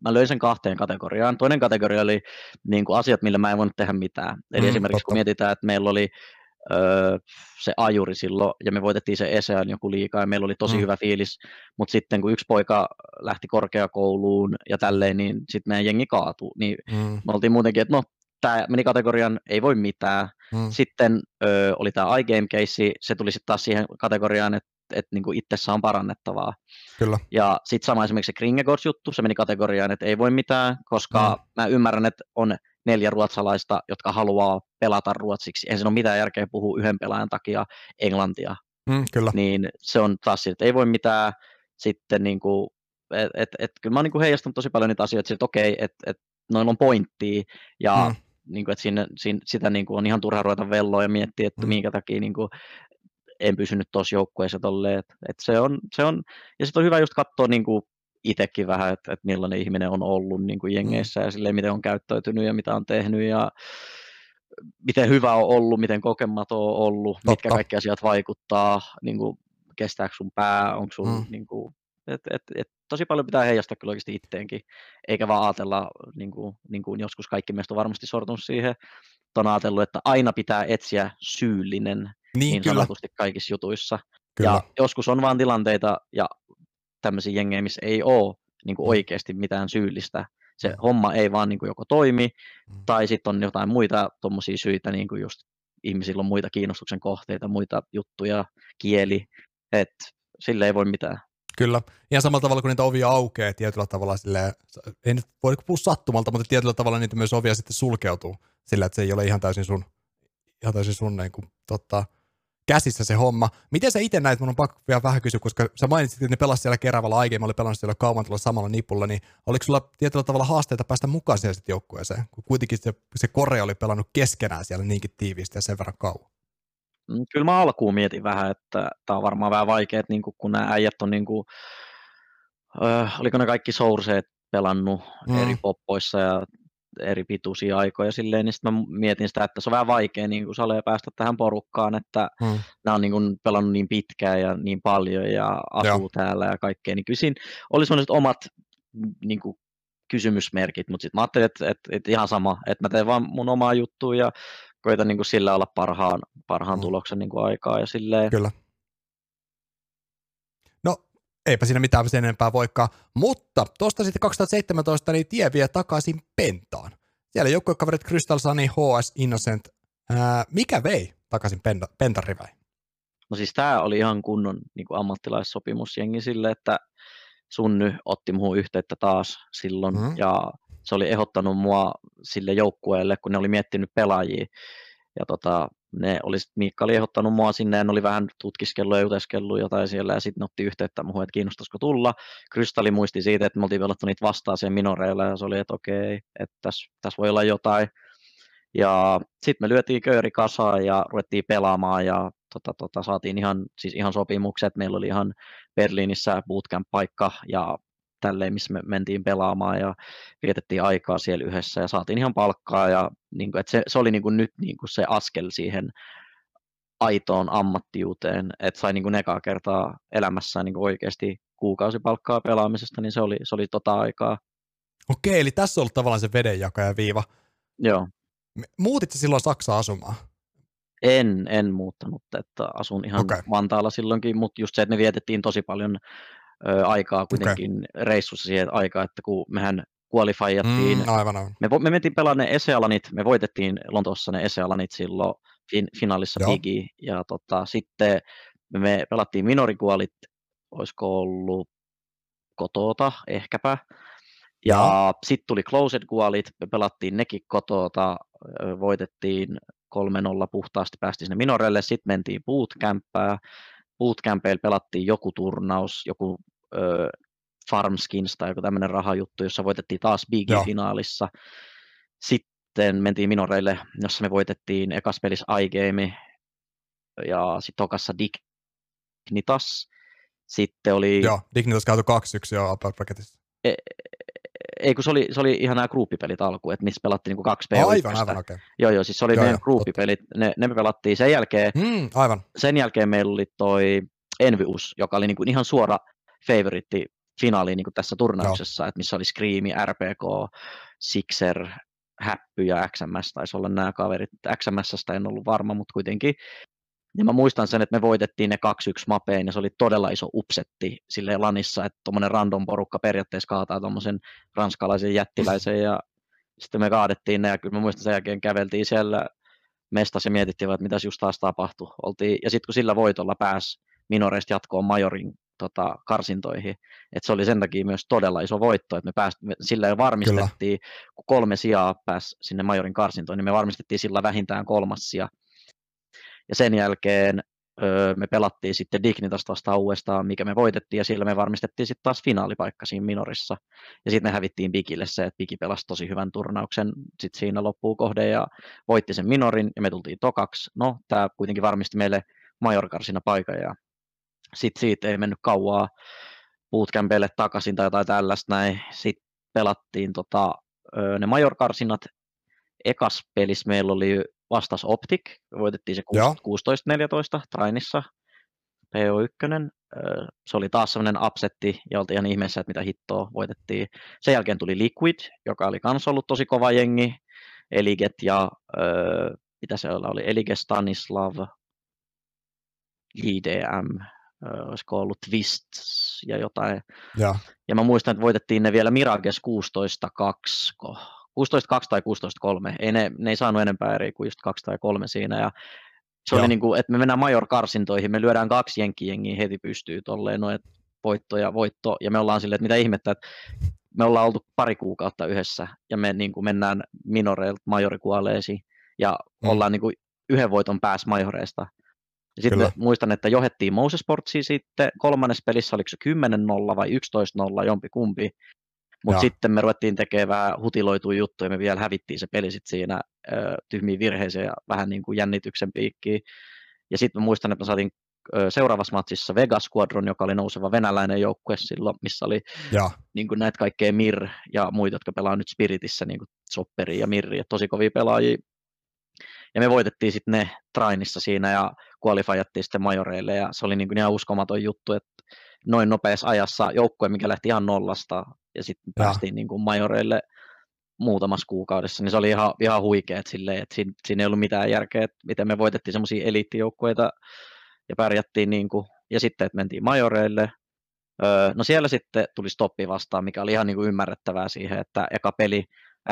mä löin sen kahteen kategoriaan. Toinen kategoria oli niin kuin asiat, millä mä en voinut tehdä mitään. Eli mm, esimerkiksi totta. kun mietitään, että meillä oli öö, se ajuri silloin, ja me voitettiin se Esean joku liikaa, ja meillä oli tosi mm. hyvä fiilis, mutta sitten kun yksi poika lähti korkeakouluun ja tälleen, niin sitten meidän jengi kaatui, niin mm. me oltiin muutenkin, että no, tämä meni kategorian, ei voi mitään. Mm. Sitten ö, oli tämä iGame-keissi, se tuli sitten taas siihen kategoriaan, että että niin kuin itsessä on parannettavaa. Kyllä. Ja sitten sama esimerkiksi se Kringegårds-juttu, se meni kategoriaan, että ei voi mitään, koska mm. mä ymmärrän, että on neljä ruotsalaista, jotka haluaa pelata ruotsiksi. Eihän siinä ole mitään järkeä puhua yhden pelaajan takia englantia. Mm, kyllä. Niin se on taas että ei voi mitään. Sitten niin kuin, et, et, et, kyllä mä oon niin kuin heijastanut tosi paljon niitä asioita, että okei, että et, noilla on pointtia ja mm. niin kuin, että siinä, siinä, sitä niin kuin on ihan turha ruveta velloa ja miettiä, että mm. minkä takia niin kuin, en pysynyt tuossa joukkueessa tolleen, että et se, on, se on, ja sitten on hyvä just katsoa niin kuin itsekin vähän, että, että millainen ihminen on ollut niin kuin jengeissä mm. ja silleen, miten on käyttäytynyt ja mitä on tehnyt ja miten hyvä on ollut, miten kokematon on ollut, Totta. mitkä kaikki asiat vaikuttaa, niin kuin, kestääkö sun pää, onko sun, mm. niin kuin, et, et, et, tosi paljon pitää heijastaa kyllä oikeasti itteenkin, eikä vaan ajatella, niin kuin, niin kuin joskus kaikki meistä on varmasti sortunut siihen, on ajatellut, että aina pitää etsiä syyllinen niin, niin sanotusti kaikissa jutuissa. Kyllä. Ja joskus on vaan tilanteita ja tämmöisiä jengejä, missä ei ole niin kuin mm. oikeasti mitään syyllistä Se mm. homma ei vaan niin kuin joko toimi, mm. tai sitten on jotain muita tuommoisia syitä, niin kuin just ihmisillä on muita kiinnostuksen kohteita, muita juttuja, kieli, että sille ei voi mitään. Kyllä. Ihan samalla tavalla kuin niitä ovia aukeaa tietyllä tavalla silleen, ei nyt voi puhua sattumalta, mutta tietyllä tavalla niitä myös ovia sitten sulkeutuu sillä, että se ei ole ihan täysin sun, ihan täysin sun niin kuin, tota, käsissä se homma. Miten sä itse näit, mun on pakko vielä vähän kysyä, koska sä mainitsit, että ne pelasivat siellä Keravalla aiemmin, oli pelannut siellä kauan tuolla samalla nipulla, niin oliko sulla tietyllä tavalla haasteita päästä mukaan siihen joukkueeseen, kun kuitenkin se, se Kore oli pelannut keskenään siellä niinkin tiiviisti ja sen verran kauan? Mm, kyllä mä alkuun mietin vähän, että tämä on varmaan vähän vaikea, että niin kun nämä äijät on, niin kuin, äh, oliko ne kaikki sourceet pelannut mm. eri poppoissa ja eri pituisia aikoja silleen, niin sitten mä mietin sitä, että se on vähän vaikea niin kuin Sale päästä tähän porukkaan, että mm. nämä on niin kuin pelannut niin pitkään ja niin paljon ja asuu Joo. täällä ja kaikkea, niin kysin oli sellaiset omat niin kuin kysymysmerkit, mutta sitten mä ajattelin, että, että, että ihan sama, että mä teen vaan mun omaa juttua ja koitan niin kuin sillä olla parhaan, parhaan mm. tuloksen niin kuin aikaa ja silleen. Kyllä. Eipä siinä mitään sen enempää voikaan, mutta tuosta sitten 2017 niin tie vie takaisin Pentaan. Siellä joukkuekaverit Crystal Sunny, HS, Innocent. Ää, mikä vei takaisin Pentan riväin? No siis tämä oli ihan kunnon niin kuin ammattilaissopimusjengi sille, että Sunny otti muuhun yhteyttä taas silloin mm. ja se oli ehdottanut mua sille joukkueelle, kun ne oli miettinyt pelaajia. Ja tota, ne oli, Miikka oli ehdottanut mua sinne ja ne oli vähän tutkiskellut ja juteskellut jotain siellä ja sitten otti yhteyttä muuhun, että kiinnostaisiko tulla. Krystalli muisti siitä, että me oltiin pelattu niitä vastaan siihen minoreilla ja se oli, että okei, että tässä täs voi olla jotain. Ja sitten me lyötiin köyri kasaan ja ruvettiin pelaamaan ja tota, tota, saatiin ihan, siis ihan sopimukset. Meillä oli ihan Berliinissä bootcamp-paikka ja tälleen, missä me mentiin pelaamaan ja vietettiin aikaa siellä yhdessä ja saatiin ihan palkkaa ja niin kuin, että se, se oli niin kuin nyt niin kuin se askel siihen aitoon ammattiuteen, että sai niin kuin ekaa kertaa elämässään niin kuin oikeasti kuukausipalkkaa pelaamisesta, niin se oli, se oli tota aikaa. Okei, eli tässä on ollut tavallaan se vedenjakaja viiva. Joo. Muutitko silloin Saksa asumaan? En, en muuttanut, että asun ihan okay. Vantaalla silloinkin, mutta just se, että me vietettiin tosi paljon ö, aikaa kuitenkin okay. reissussa siihen aikaa, että kun mehän qualifyattiin. Mm, aivan, aivan. Me, me mentiin pelaamaan ne Esealanit, me voitettiin Lontoossa ne Esealanit silloin fin, finaalissa Bigi, ja tota, sitten me pelattiin minorikuolit, olisiko ollut kotota ehkäpä, ja sitten tuli Closed Gualit, me pelattiin nekin kotota, voitettiin 3-0 puhtaasti, päästiin sinne minorelle, sitten mentiin bootcampään, bootcampeilla pelattiin joku turnaus, joku ö, Farmskins tai joku tämmöinen rahajuttu, jossa voitettiin taas Big-finaalissa. Sitten mentiin minoreille, jossa me voitettiin ekas pelissä iGame ja sitten tokassa Dignitas. Sitten oli... Joo, Dignitas kaatui 2-1 jo upper bracketissa. E- ei kun se oli, se oli ihan nämä gruppipelit alku, että missä pelattiin niinku kaksi p Aivan, aivan okei. Okay. Joo, joo, siis se oli joo, meidän gruppipelit, ne, ne me pelattiin sen jälkeen. Mm, aivan. Sen jälkeen meillä oli toi Envius, joka oli niinku ihan suora favoritti finaaliin niin tässä turnauksessa, että missä oli Screami, RPK, Sixer, Häppy ja XMS taisi olla nämä kaverit. XMSstä en ollut varma, mutta kuitenkin. Ja mä muistan sen, että me voitettiin ne 2-1 mapeen ja se oli todella iso upsetti sille lanissa, että tuommoinen random porukka periaatteessa kaataa tuommoisen ranskalaisen jättiläisen ja sitten me kaadettiin ne ja kyllä mä muistan sen jälkeen käveltiin siellä mestassa ja mietittiin, että mitäs just taas tapahtui. Oltiin, ja sitten kun sillä voitolla pääsi minoreista jatkoon majorin tota, karsintoihin. Et se oli sen takia myös todella iso voitto, että me, pääst, me sillä jo varmistettiin, Kyllä. kun kolme sijaa pääsi sinne majorin karsintoon, niin me varmistettiin sillä vähintään kolmas sija. Ja sen jälkeen öö, me pelattiin sitten Dignitasta vastaan uudestaan, mikä me voitettiin, ja sillä me varmistettiin sitten taas finaalipaikka siinä minorissa. Ja sitten me hävittiin Bigille se, että Bigi pelasi tosi hyvän turnauksen sitten siinä loppuun kohde ja voitti sen minorin, ja me tultiin tokaksi. No, tämä kuitenkin varmisti meille majorkarsina paikan, ja sitten siitä ei mennyt kauaa bootcampeille takaisin tai jotain tällaista näin. Sitten pelattiin tota, ne majorkarsinat. Ekas pelissä meillä oli vastas Optic, voitettiin se 16-14 Trainissa, PO1. Se oli taas sellainen upsetti ja oltiin ihan ihmeessä, että mitä hittoa voitettiin. Sen jälkeen tuli Liquid, joka oli myös ollut tosi kova jengi. Eliget ja mitä se oli, Elige Stanislav, IDM, olisiko ollut Twist, ja jotain. Ja. ja mä muistan, että voitettiin ne vielä Mirages 16-2, 16-2 tai 16-3. Ei ne, ne ei saanut enempää eri kuin just 2 tai 3 siinä. Ja se Joo. oli niin kuin, että me mennään major karsintoihin, me lyödään kaksi jenkkijengiä heti pystyy tolleen, no, että voitto ja voitto, ja me ollaan silleen, että mitä ihmettä, että me ollaan oltu pari kuukautta yhdessä, ja me niin kuin mennään minoreilta majorikualeisiin, ja mm. ollaan niin kuin yhden voiton päässä majoreista. Ja sitten muistan, että johettiin Mousesportsia sitten kolmannessa pelissä, oliko se 10-0 vai 11-0, jompi kumpi. Mutta sitten me ruvettiin tekemään hutiloituja juttuja, me vielä hävittiin se peli sit siinä ö, tyhmiin virheisiin ja vähän niin kuin jännityksen piikkiin. Ja sitten muistan, että me saatiin seuraavassa matsissa Vegas Squadron, joka oli nouseva venäläinen joukkue silloin, missä oli ja. niin kuin näitä kaikkea Mir ja muita, jotka pelaa nyt Spiritissä, niin kuin Sopperi ja Mirri, ja tosi kovia pelaajia. Ja me voitettiin sitten ne Trainissa siinä ja kualifajattiin sitten majoreille ja se oli niin kuin ihan uskomaton juttu, että noin nopeassa ajassa joukkue, mikä lähti ihan nollasta ja sitten päästiin niin kuin majoreille muutamassa kuukaudessa, niin se oli ihan, ihan huikeet silleen, että siinä, siinä ei ollut mitään järkeä, että miten me voitettiin semmoisia eliittijoukkueita ja pärjättiin niin kuin, ja sitten, että mentiin majoreille. Öö, no siellä sitten tuli stoppi vastaan, mikä oli ihan niin kuin ymmärrettävää siihen, että eka peli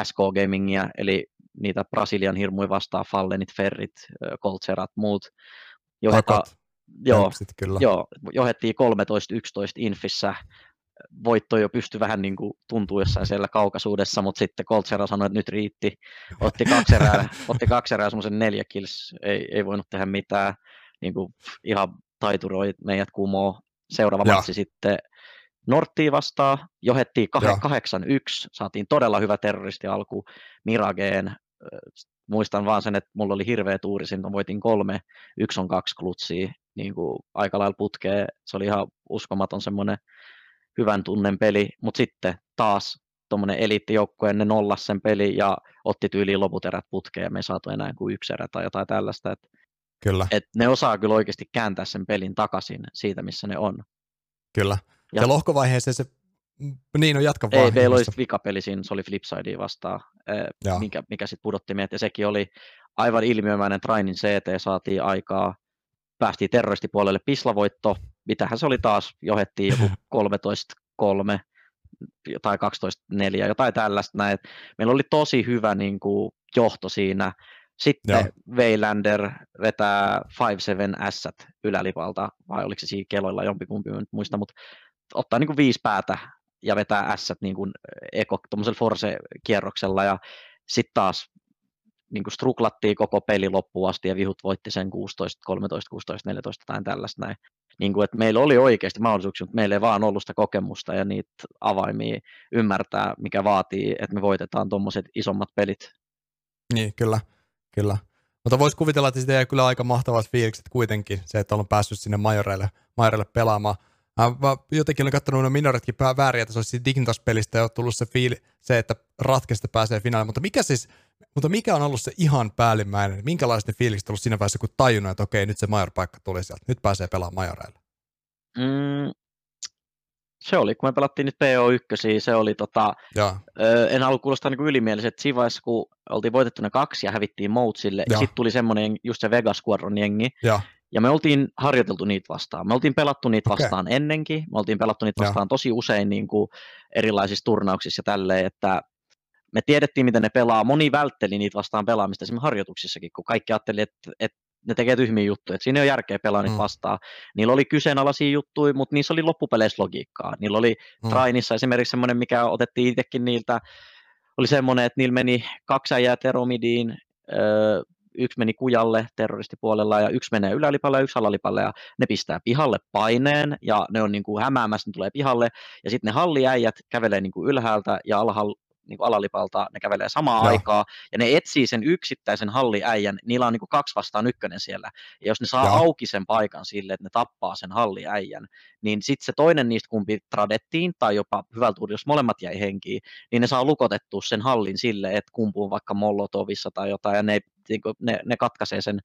SK Gamingia, eli niitä Brasilian hirmuja vastaan, Fallenit, Ferrit, Coltserat, muut. Joheta, joo, kyllä. joo, johettiin 13-11 Infissä, voitto jo pystyi vähän niin kuin tuntuu jossain siellä kaukaisuudessa, mutta sitten Coltsera sanoi, että nyt riitti. Otti kaksi erää, otti kaksi erää semmoisen neljä kills, ei, ei voinut tehdä mitään. Niin kuin ihan taituroi meidät kumoo. Seuraava ja. matsi sitten Norttiin vastaan, johettiin 8-1, saatiin todella hyvä terroristi alku Mirageen. Muistan vaan sen, että mulla oli hirveä tuuri, sinne voitin kolme, yksi on kaksi klutsia, niin kuin aika lailla putkee. Se oli ihan uskomaton semmoinen hyvän tunnen peli, mutta sitten taas tuommoinen eliittijoukkue, ne nollas sen peli ja otti tyyliin loput erät putkeen ja me ei saatu enää kuin yksi erä tai jotain tällaista. Et, kyllä. Et ne osaa kyllä oikeasti kääntää sen pelin takaisin siitä, missä ne on. Kyllä. Ja, ja lohkovaiheeseen se, niin on jatka vaan. Ei, meillä oli vikapeli siinä, se oli Flipsidea vastaan, mikä, mikä sitten pudotti meidät, ja sekin oli aivan ilmiömäinen Trainin CT saatiin aikaa, päästiin terroristipuolelle pislavoitto, mitähän se oli taas, johettiin joku 13-3 tai 12-4, jotain tällaista näin. Meillä oli tosi hyvä niin kuin, johto siinä. Sitten Joo. Weilander vetää 5-7 S ylälipalta, vai oliko se siinä keloilla jompikumpi, en muista, mutta ottaa niin kuin viisi päätä ja vetää S niin kuin eko Force-kierroksella ja sitten taas niin kuin struklattiin koko peli loppuun asti ja vihut voitti sen 16, 13, 16, 14 tai tällaista näin. Niin kuin, että meillä oli oikeasti mahdollisuuksia, mutta meillä ei vaan ollut sitä kokemusta ja niitä avaimia ymmärtää, mikä vaatii, että me voitetaan tuommoiset isommat pelit. Niin, kyllä, kyllä. Mutta voisi kuvitella, että sitä jäi kyllä aika mahtavat fiilikset kuitenkin, se, että on päässyt sinne majoreille, majoreille pelaamaan. Mä jotenkin olen katsonut ne minoretkin väärin, että se olisi Dignitas-pelistä jo tullut se, fiili, se että ratkeista pääsee finaaliin, mutta mikä siis, mutta mikä on ollut se ihan päällimmäinen, minkälaiset ne fiilikset ollut siinä vaiheessa, kun tajunnut, että okei, nyt se major-paikka tuli sieltä, nyt pääsee pelaamaan majoreilla? Mm, se oli, kun me pelattiin nyt PO1, se oli tota, ö, en halua kuulostaa niin ylimieliset, siinä vaiheessa, kun oltiin voitettu ne kaksi ja hävittiin Moutsille, ja, ja sitten tuli semmoinen just se Vegas Squadron jengi, ja. Ja me oltiin harjoiteltu niitä vastaan. Me oltiin pelattu niitä okay. vastaan ennenkin. Me oltiin pelattu niitä vastaan ja. tosi usein niin kuin erilaisissa turnauksissa ja tälleen, että me tiedettiin, miten ne pelaa. Moni vältteli niitä vastaan pelaamista esimerkiksi harjoituksissakin, kun kaikki ajatteli, että, että ne tekee tyhmiä juttuja, että siinä ei ole järkeä pelaa niitä mm. vastaan. Niillä oli kyseenalaisia juttuja, mutta niissä oli loppupeleissä logiikkaa. Niillä oli mm. Trainissa esimerkiksi semmoinen, mikä otettiin itsekin niiltä, oli semmoinen, että niillä meni kaksi äijää Teromidiin, öö, yksi meni kujalle terroristipuolella ja yksi menee ylälipalle ja yksi alalipalle ja ne pistää pihalle paineen ja ne on niin kuin hämäämässä, ne tulee pihalle ja sitten ne halliäijät kävelee niin kuin ylhäältä ja alhaalla niin alalipalta, ne kävelee samaan Joo. aikaa, ja ne etsii sen yksittäisen halliäijän, niillä on niin kuin kaksi vastaan ykkönen siellä, ja jos ne saa Joo. auki sen paikan sille, että ne tappaa sen halliäijän, niin sitten se toinen niistä kumpi tradettiin, tai jopa hyvältä jos molemmat jäi henkiin, niin ne saa lukotettua sen hallin sille, että kumpuu vaikka Molotovissa tai jotain, ja ne, niin kuin, ne, ne katkaisee sen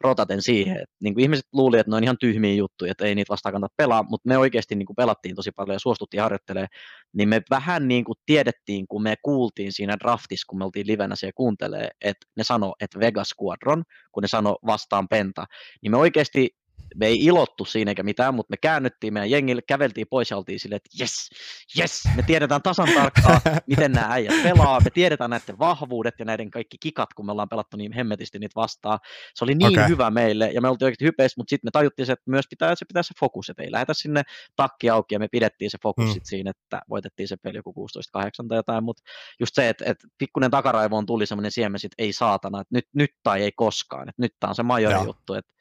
rotaten siihen. Et, niin kuin ihmiset luulivat, että ne on ihan tyhmiä juttuja, että ei niitä vastaan kannata pelaa, mutta me oikeasti niin kuin pelattiin tosi paljon ja suostuttiin harjoittelemaan, niin me vähän niin kuin tiedettiin, kun me kuultiin siinä draftissa, kun me oltiin livenä siellä kuuntelee, että ne sanoo, että Vegas Squadron, kun ne sanoo vastaan Penta, niin me oikeasti me ei ilottu siinä eikä mitään, mutta me käännyttiin meidän jengille, käveltiin pois ja oltiin silleen, että yes, yes, me tiedetään tasan tarkkaan, miten nämä äijät pelaa, me tiedetään näiden vahvuudet ja näiden kaikki kikat, kun me ollaan pelattu niin hemmetisti niitä vastaan. Se oli niin okay. hyvä meille ja me oltiin oikeasti hypeissä, mutta sitten me tajuttiin, että myös pitää, se pitää se fokus, että ei lähdetä sinne takki auki ja me pidettiin se fokus mm. siinä, että voitettiin se peli joku 16-8 tai jotain, mutta just se, että, että pikkuinen takaraivoon tuli semmoinen siemen, että ei saatana, että nyt, nyt tai ei koskaan, että nyt tämä on se majori juttu, että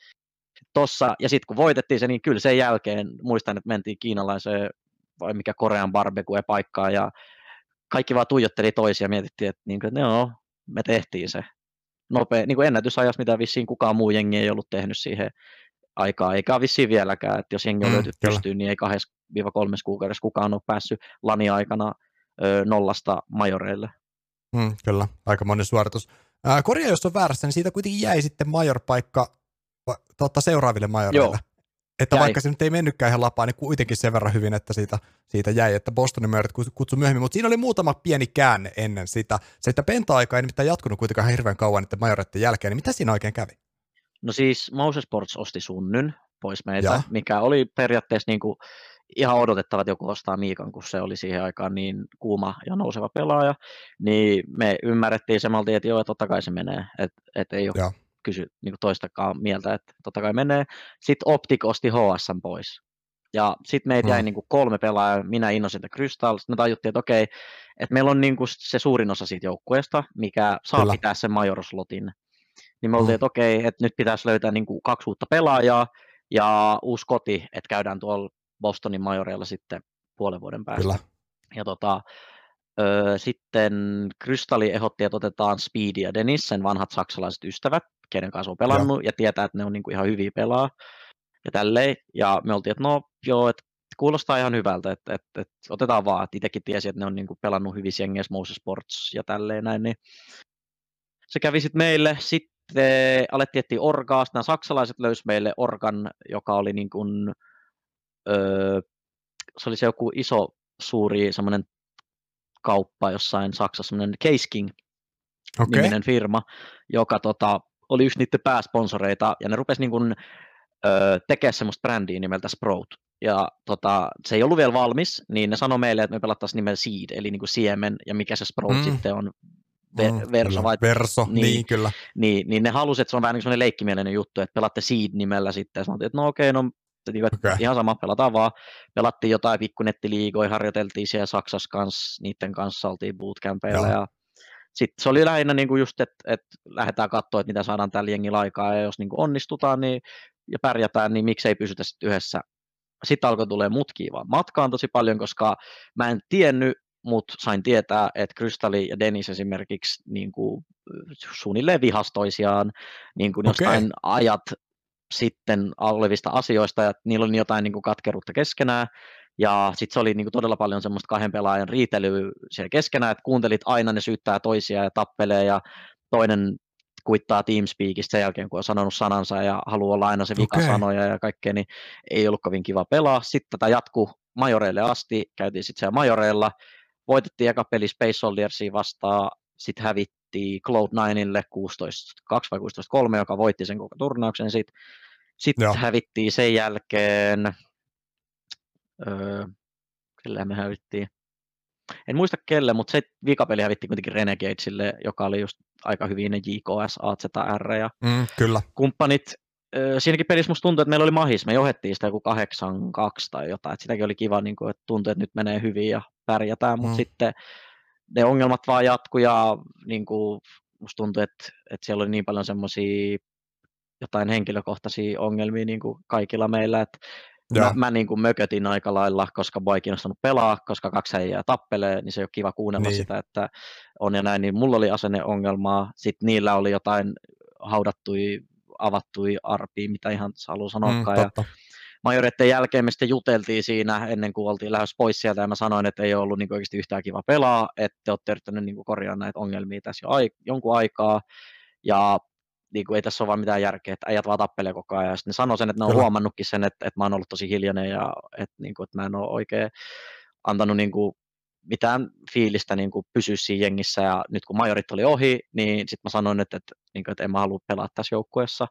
tossa, ja sitten kun voitettiin se, niin kyllä sen jälkeen muistan, että mentiin kiinalaiseen vai mikä Korean barbecue-paikkaan ja kaikki vaan tuijotteli toisia ja mietittiin, että, niin kuin, joo, me tehtiin se nopea, niin kuin ennätysajas, mitä vissiin kukaan muu jengi ei ollut tehnyt siihen aikaa, eikä vissiin vieläkään, että jos jengi on mm, löytynyt pystyyn, niin ei 2-3 kuukaudessa kukaan ole päässyt lani-aikana ö, nollasta majoreille. Mm, kyllä, aika moni suoritus. Korjaa, jos on väärässä, niin siitä kuitenkin jäi sitten majorpaikka totta, seuraaville majoreille. Että jäi. vaikka se nyt ei mennytkään ihan lapaan, niin kuitenkin sen verran hyvin, että siitä, siitä jäi, että Bostonin Majorit kutsui myöhemmin, mutta siinä oli muutama pieni käänne ennen sitä. Se, että penta-aika ei nimittäin jatkunut kuitenkaan hirveän kauan niiden majoreiden jälkeen, niin mitä siinä oikein kävi? No siis Mouse Sports osti sunnyn pois meitä, ja. mikä oli periaatteessa niin kuin ihan odotettava, että joku ostaa Miikan, kun se oli siihen aikaan niin kuuma ja nouseva pelaaja, niin me ymmärrettiin se, että joo, että totta kai se menee, että, että ei ole ja kysy niin kuin toistakaan mieltä, että totta kai menee. Sitten Optic osti HSN pois. Ja sitten meitä jäi mm. niin kuin kolme pelaajaa, minä innosin että Crystal, me tajuttiin, että okei, että meillä on niin kuin se suurin osa siitä joukkueesta, mikä saa Kyllä. pitää sen majoroslotin. Niin me oltiin, mm. että okei, että nyt pitäisi löytää niin kuin kaksi uutta pelaajaa ja uusi koti, että käydään tuolla Bostonin majoreilla sitten puolen vuoden päästä. Kyllä. Ja tota, Öö, sitten Krystalli ehdotti, että otetaan Speedy ja Dennis, sen vanhat saksalaiset ystävät, kenen kanssa on pelannut ja, ja tietää, että ne on niin kuin ihan hyviä pelaa ja tälleen. Ja me oltiin, että no joo, että kuulostaa ihan hyvältä, että, että, että otetaan vaan, että itsekin tiesi, että ne on niin kuin pelannut hyvissä jengeissä Moses Sports ja tälleen näin, niin se kävi sitten meille, sitten alettiin etsiä Orgaa, nämä saksalaiset löysi meille Organ, joka oli niin kuin, öö, se oli se joku iso, suuri semmoinen kauppa jossain Saksassa, semmoinen Case King okay. niminen firma, joka tota, oli yksi niiden pääsponsoreita, ja ne rupesi niin kuin, ö, tekemään semmoista brändiä nimeltä Sprout. Ja tota, se ei ollut vielä valmis, niin ne sanoi meille, että me pelattaisiin nimellä Seed, eli niin kuin siemen, ja mikä se Sprout mm. sitten on, Ve- mm, verso, vai, verso, niin, niin kyllä. Niin, niin ne halusivat, että se on vähän niin semmoinen leikkimielinen juttu, että pelatte Seed-nimellä sitten, ja sanottiin, että no okei, okay, no niin okay. ihan sama, pelataan vaan. Pelattiin jotain pikkunettiliigoja, harjoiteltiin siellä Saksassa kanssa, niiden kanssa oltiin bootcampeilla ja sitten se oli lähinnä niin kuin just, että, että lähdetään katsoa, että mitä saadaan tällä jengillä aikaa, ja jos niin kuin onnistutaan niin, ja pärjätään, niin miksei pysytä sitten yhdessä. Sitten alkoi tulee mutkia vaan matkaan tosi paljon, koska mä en tiennyt, mutta sain tietää, että Krystalli ja Dennis esimerkiksi niin kuin, suunnilleen vihastoisiaan niin kuin okay. jostain ajat sitten olevista asioista, ja niillä oli jotain niin kuin katkeruutta keskenään, ja sitten se oli niin kuin todella paljon semmoista kahden pelaajan riitelyä siellä keskenään, että kuuntelit aina ne syyttää toisia ja tappelee ja toinen kuittaa Teamspeakista sen jälkeen, kun on sanonut sanansa ja haluaa olla aina se vikasanoja okay. ja kaikkea, niin ei ollut kovin kiva pelaa. Sitten tätä jatkuu majoreille asti, käytiin sitten siellä majoreilla, voitettiin eka peli Space Soldiersia vastaan, sitten hävittiin Cloud9ille 16-2 vai 16-3, joka voitti sen koko turnauksen. Sitten sit hävittiin sen jälkeen Öö, kelle me hävittiin. En muista kelle, mutta se vikapeli hävitti kuitenkin Renegadesille, joka oli just aika hyvin ne JKS, AZR ja mm, kyllä. kumppanit. Öö, siinäkin pelissä musta tuntui, että meillä oli mahis, me johdettiin sitä joku 8-2 tai jotain, että sitäkin oli kiva, niin kuin, että tuntui, että nyt menee hyvin ja pärjätään, mutta mm. sitten ne ongelmat vaan jatku ja niin kuin, musta tuntui, että, että siellä oli niin paljon semmoisia jotain henkilökohtaisia ongelmia niin kuin kaikilla meillä, että Mä, mä niin kuin mökötin aika lailla, koska voi ei kiinnostanut pelaa, koska kaksi heijää tappelee, niin se ei ole kiva kuunnella niin. sitä, että on ja näin, niin mulla oli asenneongelmaa, sitten niillä oli jotain haudattui, avattui arpia, mitä ihan haluaa sanoakaan, mm, ja majoreiden jälkeen me sitten juteltiin siinä ennen kuin oltiin lähes pois sieltä ja mä sanoin, että ei ollut niin oikeasti yhtään kiva pelaa, että te olette yrittäneet niin korjaa näitä ongelmia tässä jo ai- jonkun aikaa ja niin kuin ei tässä ole vaan mitään järkeä, että äijät vaan tappelee koko ajan. Ja sitten ne sanoi sen, että ne on Kyllä. huomannutkin sen, että, että mä oon ollut tosi hiljainen ja että, niin kuin, että mä en ole oikein antanut niin kuin, mitään fiilistä niin kuin pysyä siinä jengissä. Ja nyt kun majorit oli ohi, niin sitten mä sanoin, että, että, niin kuin, että en mä halua pelaa tässä joukkueessa.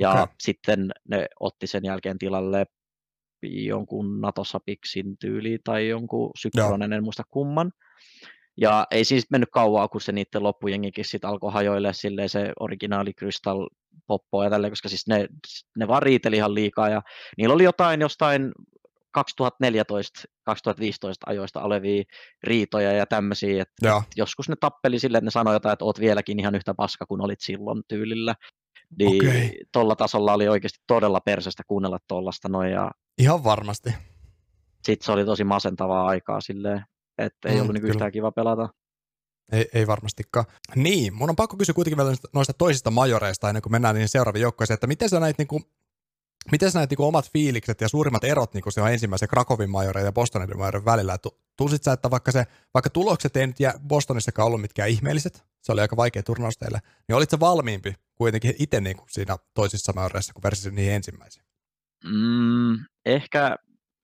Ja okay. sitten ne otti sen jälkeen tilalle jonkun Natosapiksin tyyli tai jonkun Sykronen, en muista kumman. Ja ei siis mennyt kauaa, kun se niiden loppujengikin sitten alkoi hajoille silleen se originaali Crystal poppo ja tälleen, koska siis ne, ne vaan riiteli ihan liikaa ja niillä oli jotain jostain 2014-2015 ajoista olevia riitoja ja tämmöisiä, että joskus ne tappeli silleen, että ne sanoi jotain, että oot vieläkin ihan yhtä paska kuin olit silloin tyylillä. Niin okay. tuolla tasolla oli oikeasti todella persestä kuunnella tuollaista noin. Ja ihan varmasti. Sitten se oli tosi masentavaa aikaa silleen, että ei mm, ollut niin yhtään kiva pelata. Ei, ei varmastikaan. Niin, mun on pakko kysyä kuitenkin vielä noista toisista majoreista ennen kuin mennään niihin seuraaviin joukkoihin, että miten sä näit niin Miten näet niin omat fiilikset ja suurimmat erot niin se on ensimmäisen Krakovin majoreiden ja Bostonin majoreiden välillä? Tunsit sä, että vaikka, se, vaikka tulokset ei nyt jää Bostonissakaan ollut mitkään ihmeelliset, se oli aika vaikea turnaus teille, niin olit sä valmiimpi kuitenkin itse niin kuin siinä toisissa majoreissa kuin versus niihin ensimmäisiin? Mm, ehkä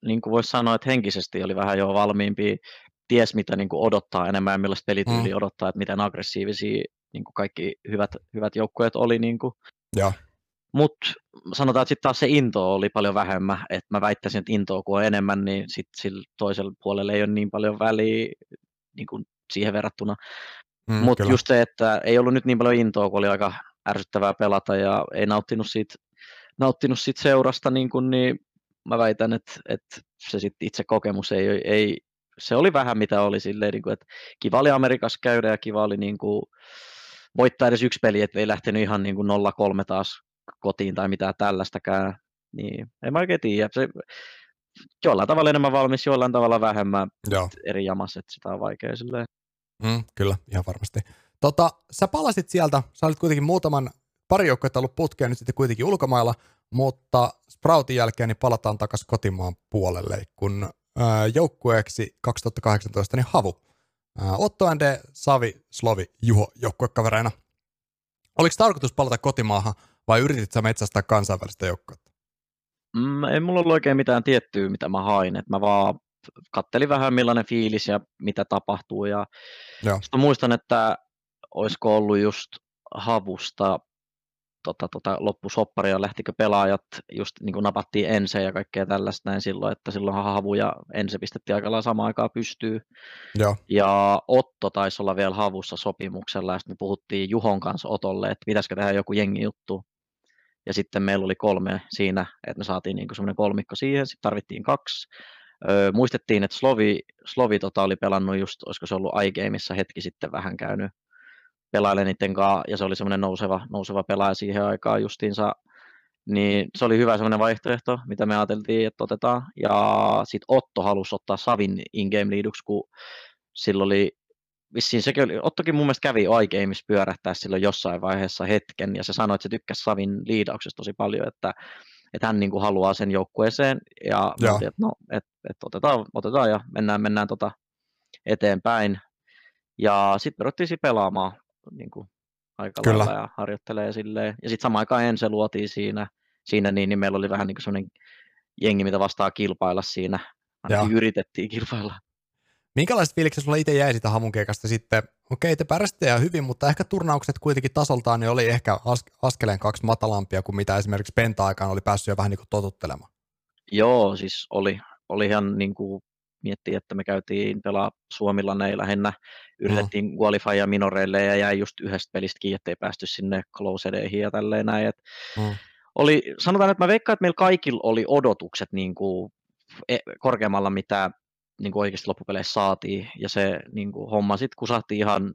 niin kuin voisi sanoa, että henkisesti oli vähän jo valmiimpi, ties mitä niin kuin odottaa enemmän ja millaista pelityyliä mm. odottaa, että miten aggressiivisia niin kuin kaikki hyvät, hyvät joukkueet oli. Niin kuin. Ja. Mutta sanotaan, että sitten taas se into oli paljon vähemmän, että mä väittäisin, että intoa kun on enemmän, niin sitten sillä toisella puolella ei ole niin paljon väliä niin kuin siihen verrattuna. Mm, Mutta just se, että ei ollut nyt niin paljon intoa, kun oli aika ärsyttävää pelata ja ei nauttinut siitä, nauttinut siitä seurasta, niin, kun, niin mä väitän, että, että se sit itse kokemus ei, ei, se oli vähän mitä oli silleen, niin kuin, että kiva oli Amerikassa käydä ja kiva oli niin kuin, voittaa edes yksi peli, että ei lähtenyt ihan niin kuin 0-3 taas kotiin tai mitään tällaistakään, niin en mä oikein tiedä. Se, jollain tavalla enemmän valmis, jollain tavalla vähemmän Joo. eri jamassa, että sitä on vaikea silleen. Mm, kyllä, ihan varmasti. Tota, sä palasit sieltä, sä olit kuitenkin muutaman pari joukkuetta ollut putkeen nyt sitten kuitenkin ulkomailla, mutta Sproutin jälkeen niin palataan takaisin kotimaan puolelle, kun ää, joukkueeksi 2018 niin Havu. Ää, Otto Ende, Savi, Slovi, Juho joukkuekavereina. Oliko tarkoitus palata kotimaahan vai yritit sä metsästää kansainvälistä joukkuetta? Mm, ei mulla ollut oikein mitään tiettyä, mitä mä hain. Et mä vaan kattelin vähän millainen fiilis ja mitä tapahtuu. Ja Sitten muistan, että olisiko ollut just havusta tota, tota, loppusoppari ja lähtikö pelaajat, just niin kuin napattiin ense ja kaikkea tällaista näin silloin, että silloin havu ja ense pistettiin aika lailla samaan aikaan pystyy. Joo. Ja Otto taisi olla vielä havussa sopimuksella ja sitten me puhuttiin Juhon kanssa Otolle, että pitäisikö tehdä joku jengi juttu. Ja sitten meillä oli kolme siinä, että me saatiin niin semmoinen kolmikko siihen, sitten tarvittiin kaksi. Öö, muistettiin, että Slovi, Slovi tota oli pelannut just, olisiko se ollut iGameissa hetki sitten vähän käynyt pelailemaan niiden kanssa, ja se oli semmoinen nouseva, nouseva pelaaja siihen aikaan justiinsa, niin se oli hyvä semmoinen vaihtoehto, mitä me ajateltiin, että otetaan. Ja sitten Otto halusi ottaa Savin in-game liiduksi, kun silloin oli vissiin sekin oli, Ottokin mun mielestä kävi iGameissa pyörähtää silloin jossain vaiheessa hetken, ja se sanoi, että se tykkäsi Savin liidauksesta tosi paljon, että, että hän niin kuin haluaa sen joukkueeseen, ja ja. että no, että, että otetaan, otetaan ja mennään, mennään tota eteenpäin. Ja sitten me ruvettiin pelaamaan niin kuin aika Kyllä. lailla ja harjoittelee silleen. Ja sitten samaan aikaan ensin luotiin siinä, siinä niin, niin meillä oli vähän niin kuin sellainen jengi, mitä vastaa kilpailla siinä. Ainakin yritettiin kilpailla. Minkälaiset fiilikset sulla itse jäi sitä hamunkeikasta sitten? Okei, te pärjäsitte ihan hyvin, mutta ehkä turnaukset kuitenkin tasoltaan niin oli ehkä as- askeleen kaksi matalampia kuin mitä esimerkiksi Penta-aikaan oli päässyt jo vähän niin kuin totuttelemaan. Joo, siis oli, oli ihan niin kuin miettii, että me käytiin pelaa Suomilla ne lähinnä, yritettiin mm. qualifya minoreille ja jäi just yhdestä pelistä kiinni, ettei päästy sinne closedeihin ja tälleen näin. Et mm. oli, sanotaan, että mä veikkaan, että meillä kaikilla oli odotukset niin kuin e, korkeammalla, mitä niin kuin oikeasti loppupeleissä saatiin, ja se niin kuin, homma sitten kusahti ihan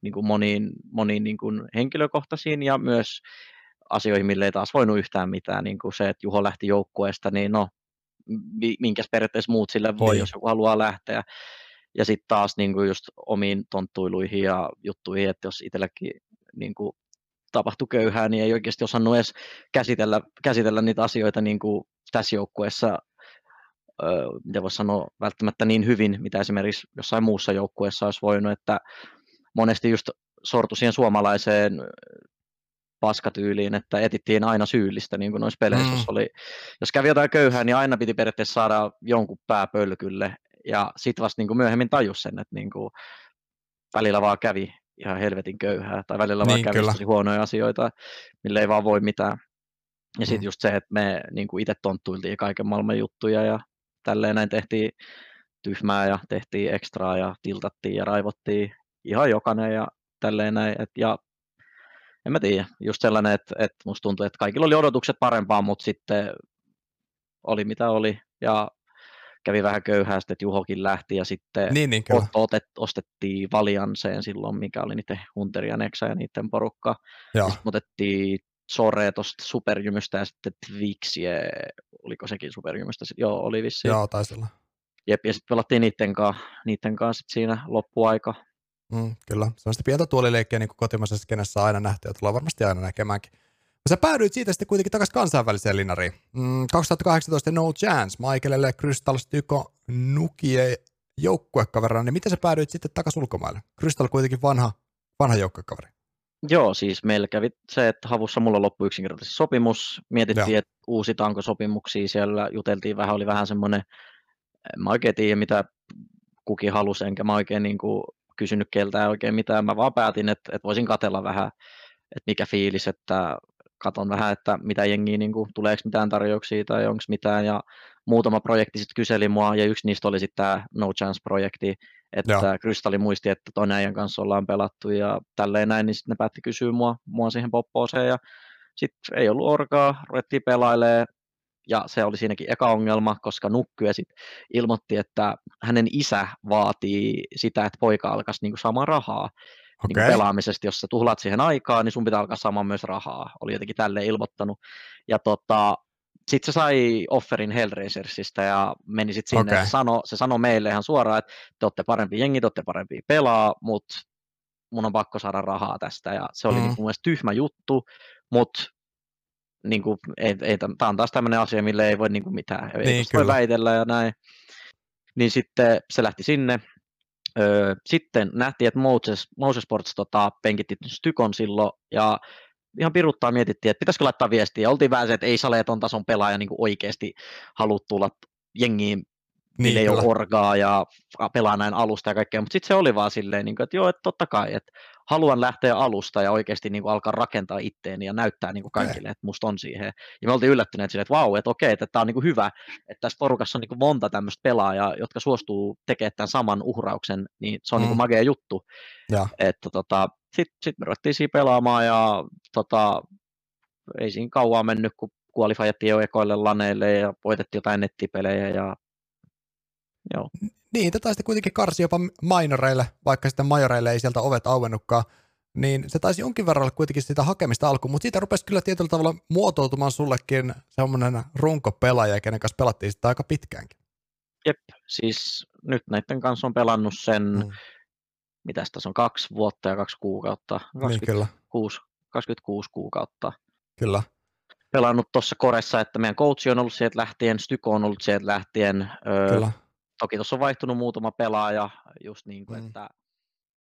niin kuin moniin, moniin niin kuin henkilökohtaisiin ja myös asioihin, mille ei taas voinut yhtään mitään, niin kuin se, että Juho lähti joukkueesta, niin no, minkäs periaatteessa muut sille voi, niin. jos joku haluaa lähteä. Ja sitten taas niin kuin just omiin tonttuiluihin ja juttuihin, että jos itselläkin niin kuin tapahtui köyhää, niin ei oikeasti osannut edes käsitellä, käsitellä niitä asioita niin kuin tässä joukkueessa, öö, mitä voisi sanoa, välttämättä niin hyvin, mitä esimerkiksi jossain muussa joukkueessa olisi voinut, että monesti just sortu siihen suomalaiseen paskatyyliin, että etittiin aina syyllistä, niin kuin noissa peleissä, mm. jos, oli, jos kävi jotain köyhää, niin aina piti periaatteessa saada jonkun pääpölkylle, ja sitten vasta niin kuin myöhemmin tajus sen, että niin kuin välillä vaan kävi ihan helvetin köyhää, tai välillä niin, vaan kävi huonoja asioita, mille ei vaan voi mitään. Ja sitten mm. just se, että me niin kuin itse tonttuiltiin kaiken maailman juttuja ja tälleen näin tehtiin tyhmää ja tehtiin ekstraa ja tiltattiin ja raivottiin ihan jokainen ja tälleen näin. Et, ja en mä tiedä, just sellainen, että, että musta tuntuu, että kaikilla oli odotukset parempaa, mutta sitten oli mitä oli ja kävi vähän köyhää, että Juhokin lähti ja sitten niin, niin, otet, ostettiin Valianseen silloin, mikä oli niiden Hunter ja Nexa ja niiden porukka. Ja sitten otettiin Sore tuosta Superjymystä ja sitten Twixie, oliko sekin Superjymystä? Joo, oli vissi. Joo, taisi olla. Jep, ja sitten pelattiin niiden kanssa, niiden kanssa sit siinä loppuaika. Mm, kyllä, sellaista pientä tuolileikkiä niin kuin kotimaisessa kenessä on aina nähty ja tullaan varmasti aina näkemäänkin. Sä päädyit siitä sitten kuitenkin takaisin kansainväliseen linariin. Mm, 2018 No Chance, Michaelille Crystal Styko Nukie joukkuekaverina, niin miten sä päädyit sitten takaisin ulkomaille? Crystal kuitenkin vanha, vanha joukkuekaveri. Joo, siis meillä kävi se, että havussa mulla loppui yksinkertaisesti sopimus. Mietittiin, Joo. että uusitaanko sopimuksia siellä, juteltiin vähän, oli vähän semmoinen, en mä oikein tiedä mitä kukin halusi, enkä mä oikein niin kuin kysynyt keltään oikein mitään. Mä vaan päätin, että, että voisin katella vähän, että mikä fiilis, että katon vähän, että mitä jengiä, niin kuin, tuleeko mitään tarjouksia tai onko mitään, ja muutama projekti sitten kyseli mua, ja yksi niistä oli sitten tämä No Chance-projekti, että Joo. Kristalli muisti, että toinen äijän kanssa ollaan pelattu, ja tälleen näin, niin sitten ne päätti kysyä mua, mua siihen poppooseen, ja sitten ei ollut orkaa, ruvettiin pelailemaan, ja se oli siinäkin eka ongelma, koska Nukkyä sit ilmoitti, että hänen isä vaatii sitä, että poika alkaisi niinku saamaan rahaa okay. niin pelaamisesta, jos sä tuhlat siihen aikaa, niin sun pitää alkaa saamaan myös rahaa. Oli jotenkin tälleen ilmoittanut. Ja tota, sitten se sai offerin Hellraisersista ja meni sitten sinne. Okay. Se, sanoi, se sanoi meille ihan suoraan, että te olette parempi jengi, te olette parempi pelaa, mutta mun on pakko saada rahaa tästä. Ja se oli mm. niin mun mielestä tyhmä juttu, mutta niin kuin, ei, ei, tämä on taas tämmöinen asia, mille ei voi niin kuin mitään. Ei niin, voi väitellä ja näin. Niin sitten se lähti sinne Öö, sitten nähtiin, että Moses, Moses Sports tota, penkitti Stykon silloin, ja ihan piruttaa mietittiin, että pitäisikö laittaa viestiä, oltiin vähän se, että ei Saleton tason pelaaja niin oikeasti halua tulla jengiin niin, ei ole orgaa ja pelaa näin alusta ja kaikkea, mutta sitten se oli vaan silleen, niin kuin, että joo, että totta kai, että haluan lähteä alusta ja oikeasti niin kuin alkaa rakentaa itteeni ja näyttää niin kuin kaikille, että musta on siihen. Ja me oltiin yllättyneet silleen, että vau, että okei, että tämä on niin kuin hyvä, että tässä porukassa on niin kuin monta tämmöistä pelaajaa, jotka suostuu tekemään tämän saman uhrauksen, niin se on mm. niin kuin magea juttu. Ja. Että tota, sitten sit me ruvettiin siinä pelaamaan ja tota, ei siinä kauan mennyt, kun kualifajattiin jo ekoille laneille ja voitettiin jotain nettipelejä ja Joo. Niin, te taisitte kuitenkin karsi jopa minoreille, vaikka sitten majoreille ei sieltä ovet auennutkaan. Niin se taisi jonkin verran olla kuitenkin sitä hakemista alkuun, mutta siitä rupesi kyllä tietyllä tavalla muotoutumaan sullekin semmoinen runkopelaaja, kenen kanssa pelattiin sitä aika pitkäänkin. Jep, siis nyt näiden kanssa on pelannut sen, mm. mitä tässä on, kaksi vuotta ja kaksi kuukautta. 26, niin, kyllä. 26 kuukautta. Kyllä. Pelannut tuossa koressa, että meidän coach on ollut sieltä lähtien, Styko on ollut sieltä lähtien. Öö, Kyllä Toki tuossa on vaihtunut muutama pelaaja, just niin kuin, mm. että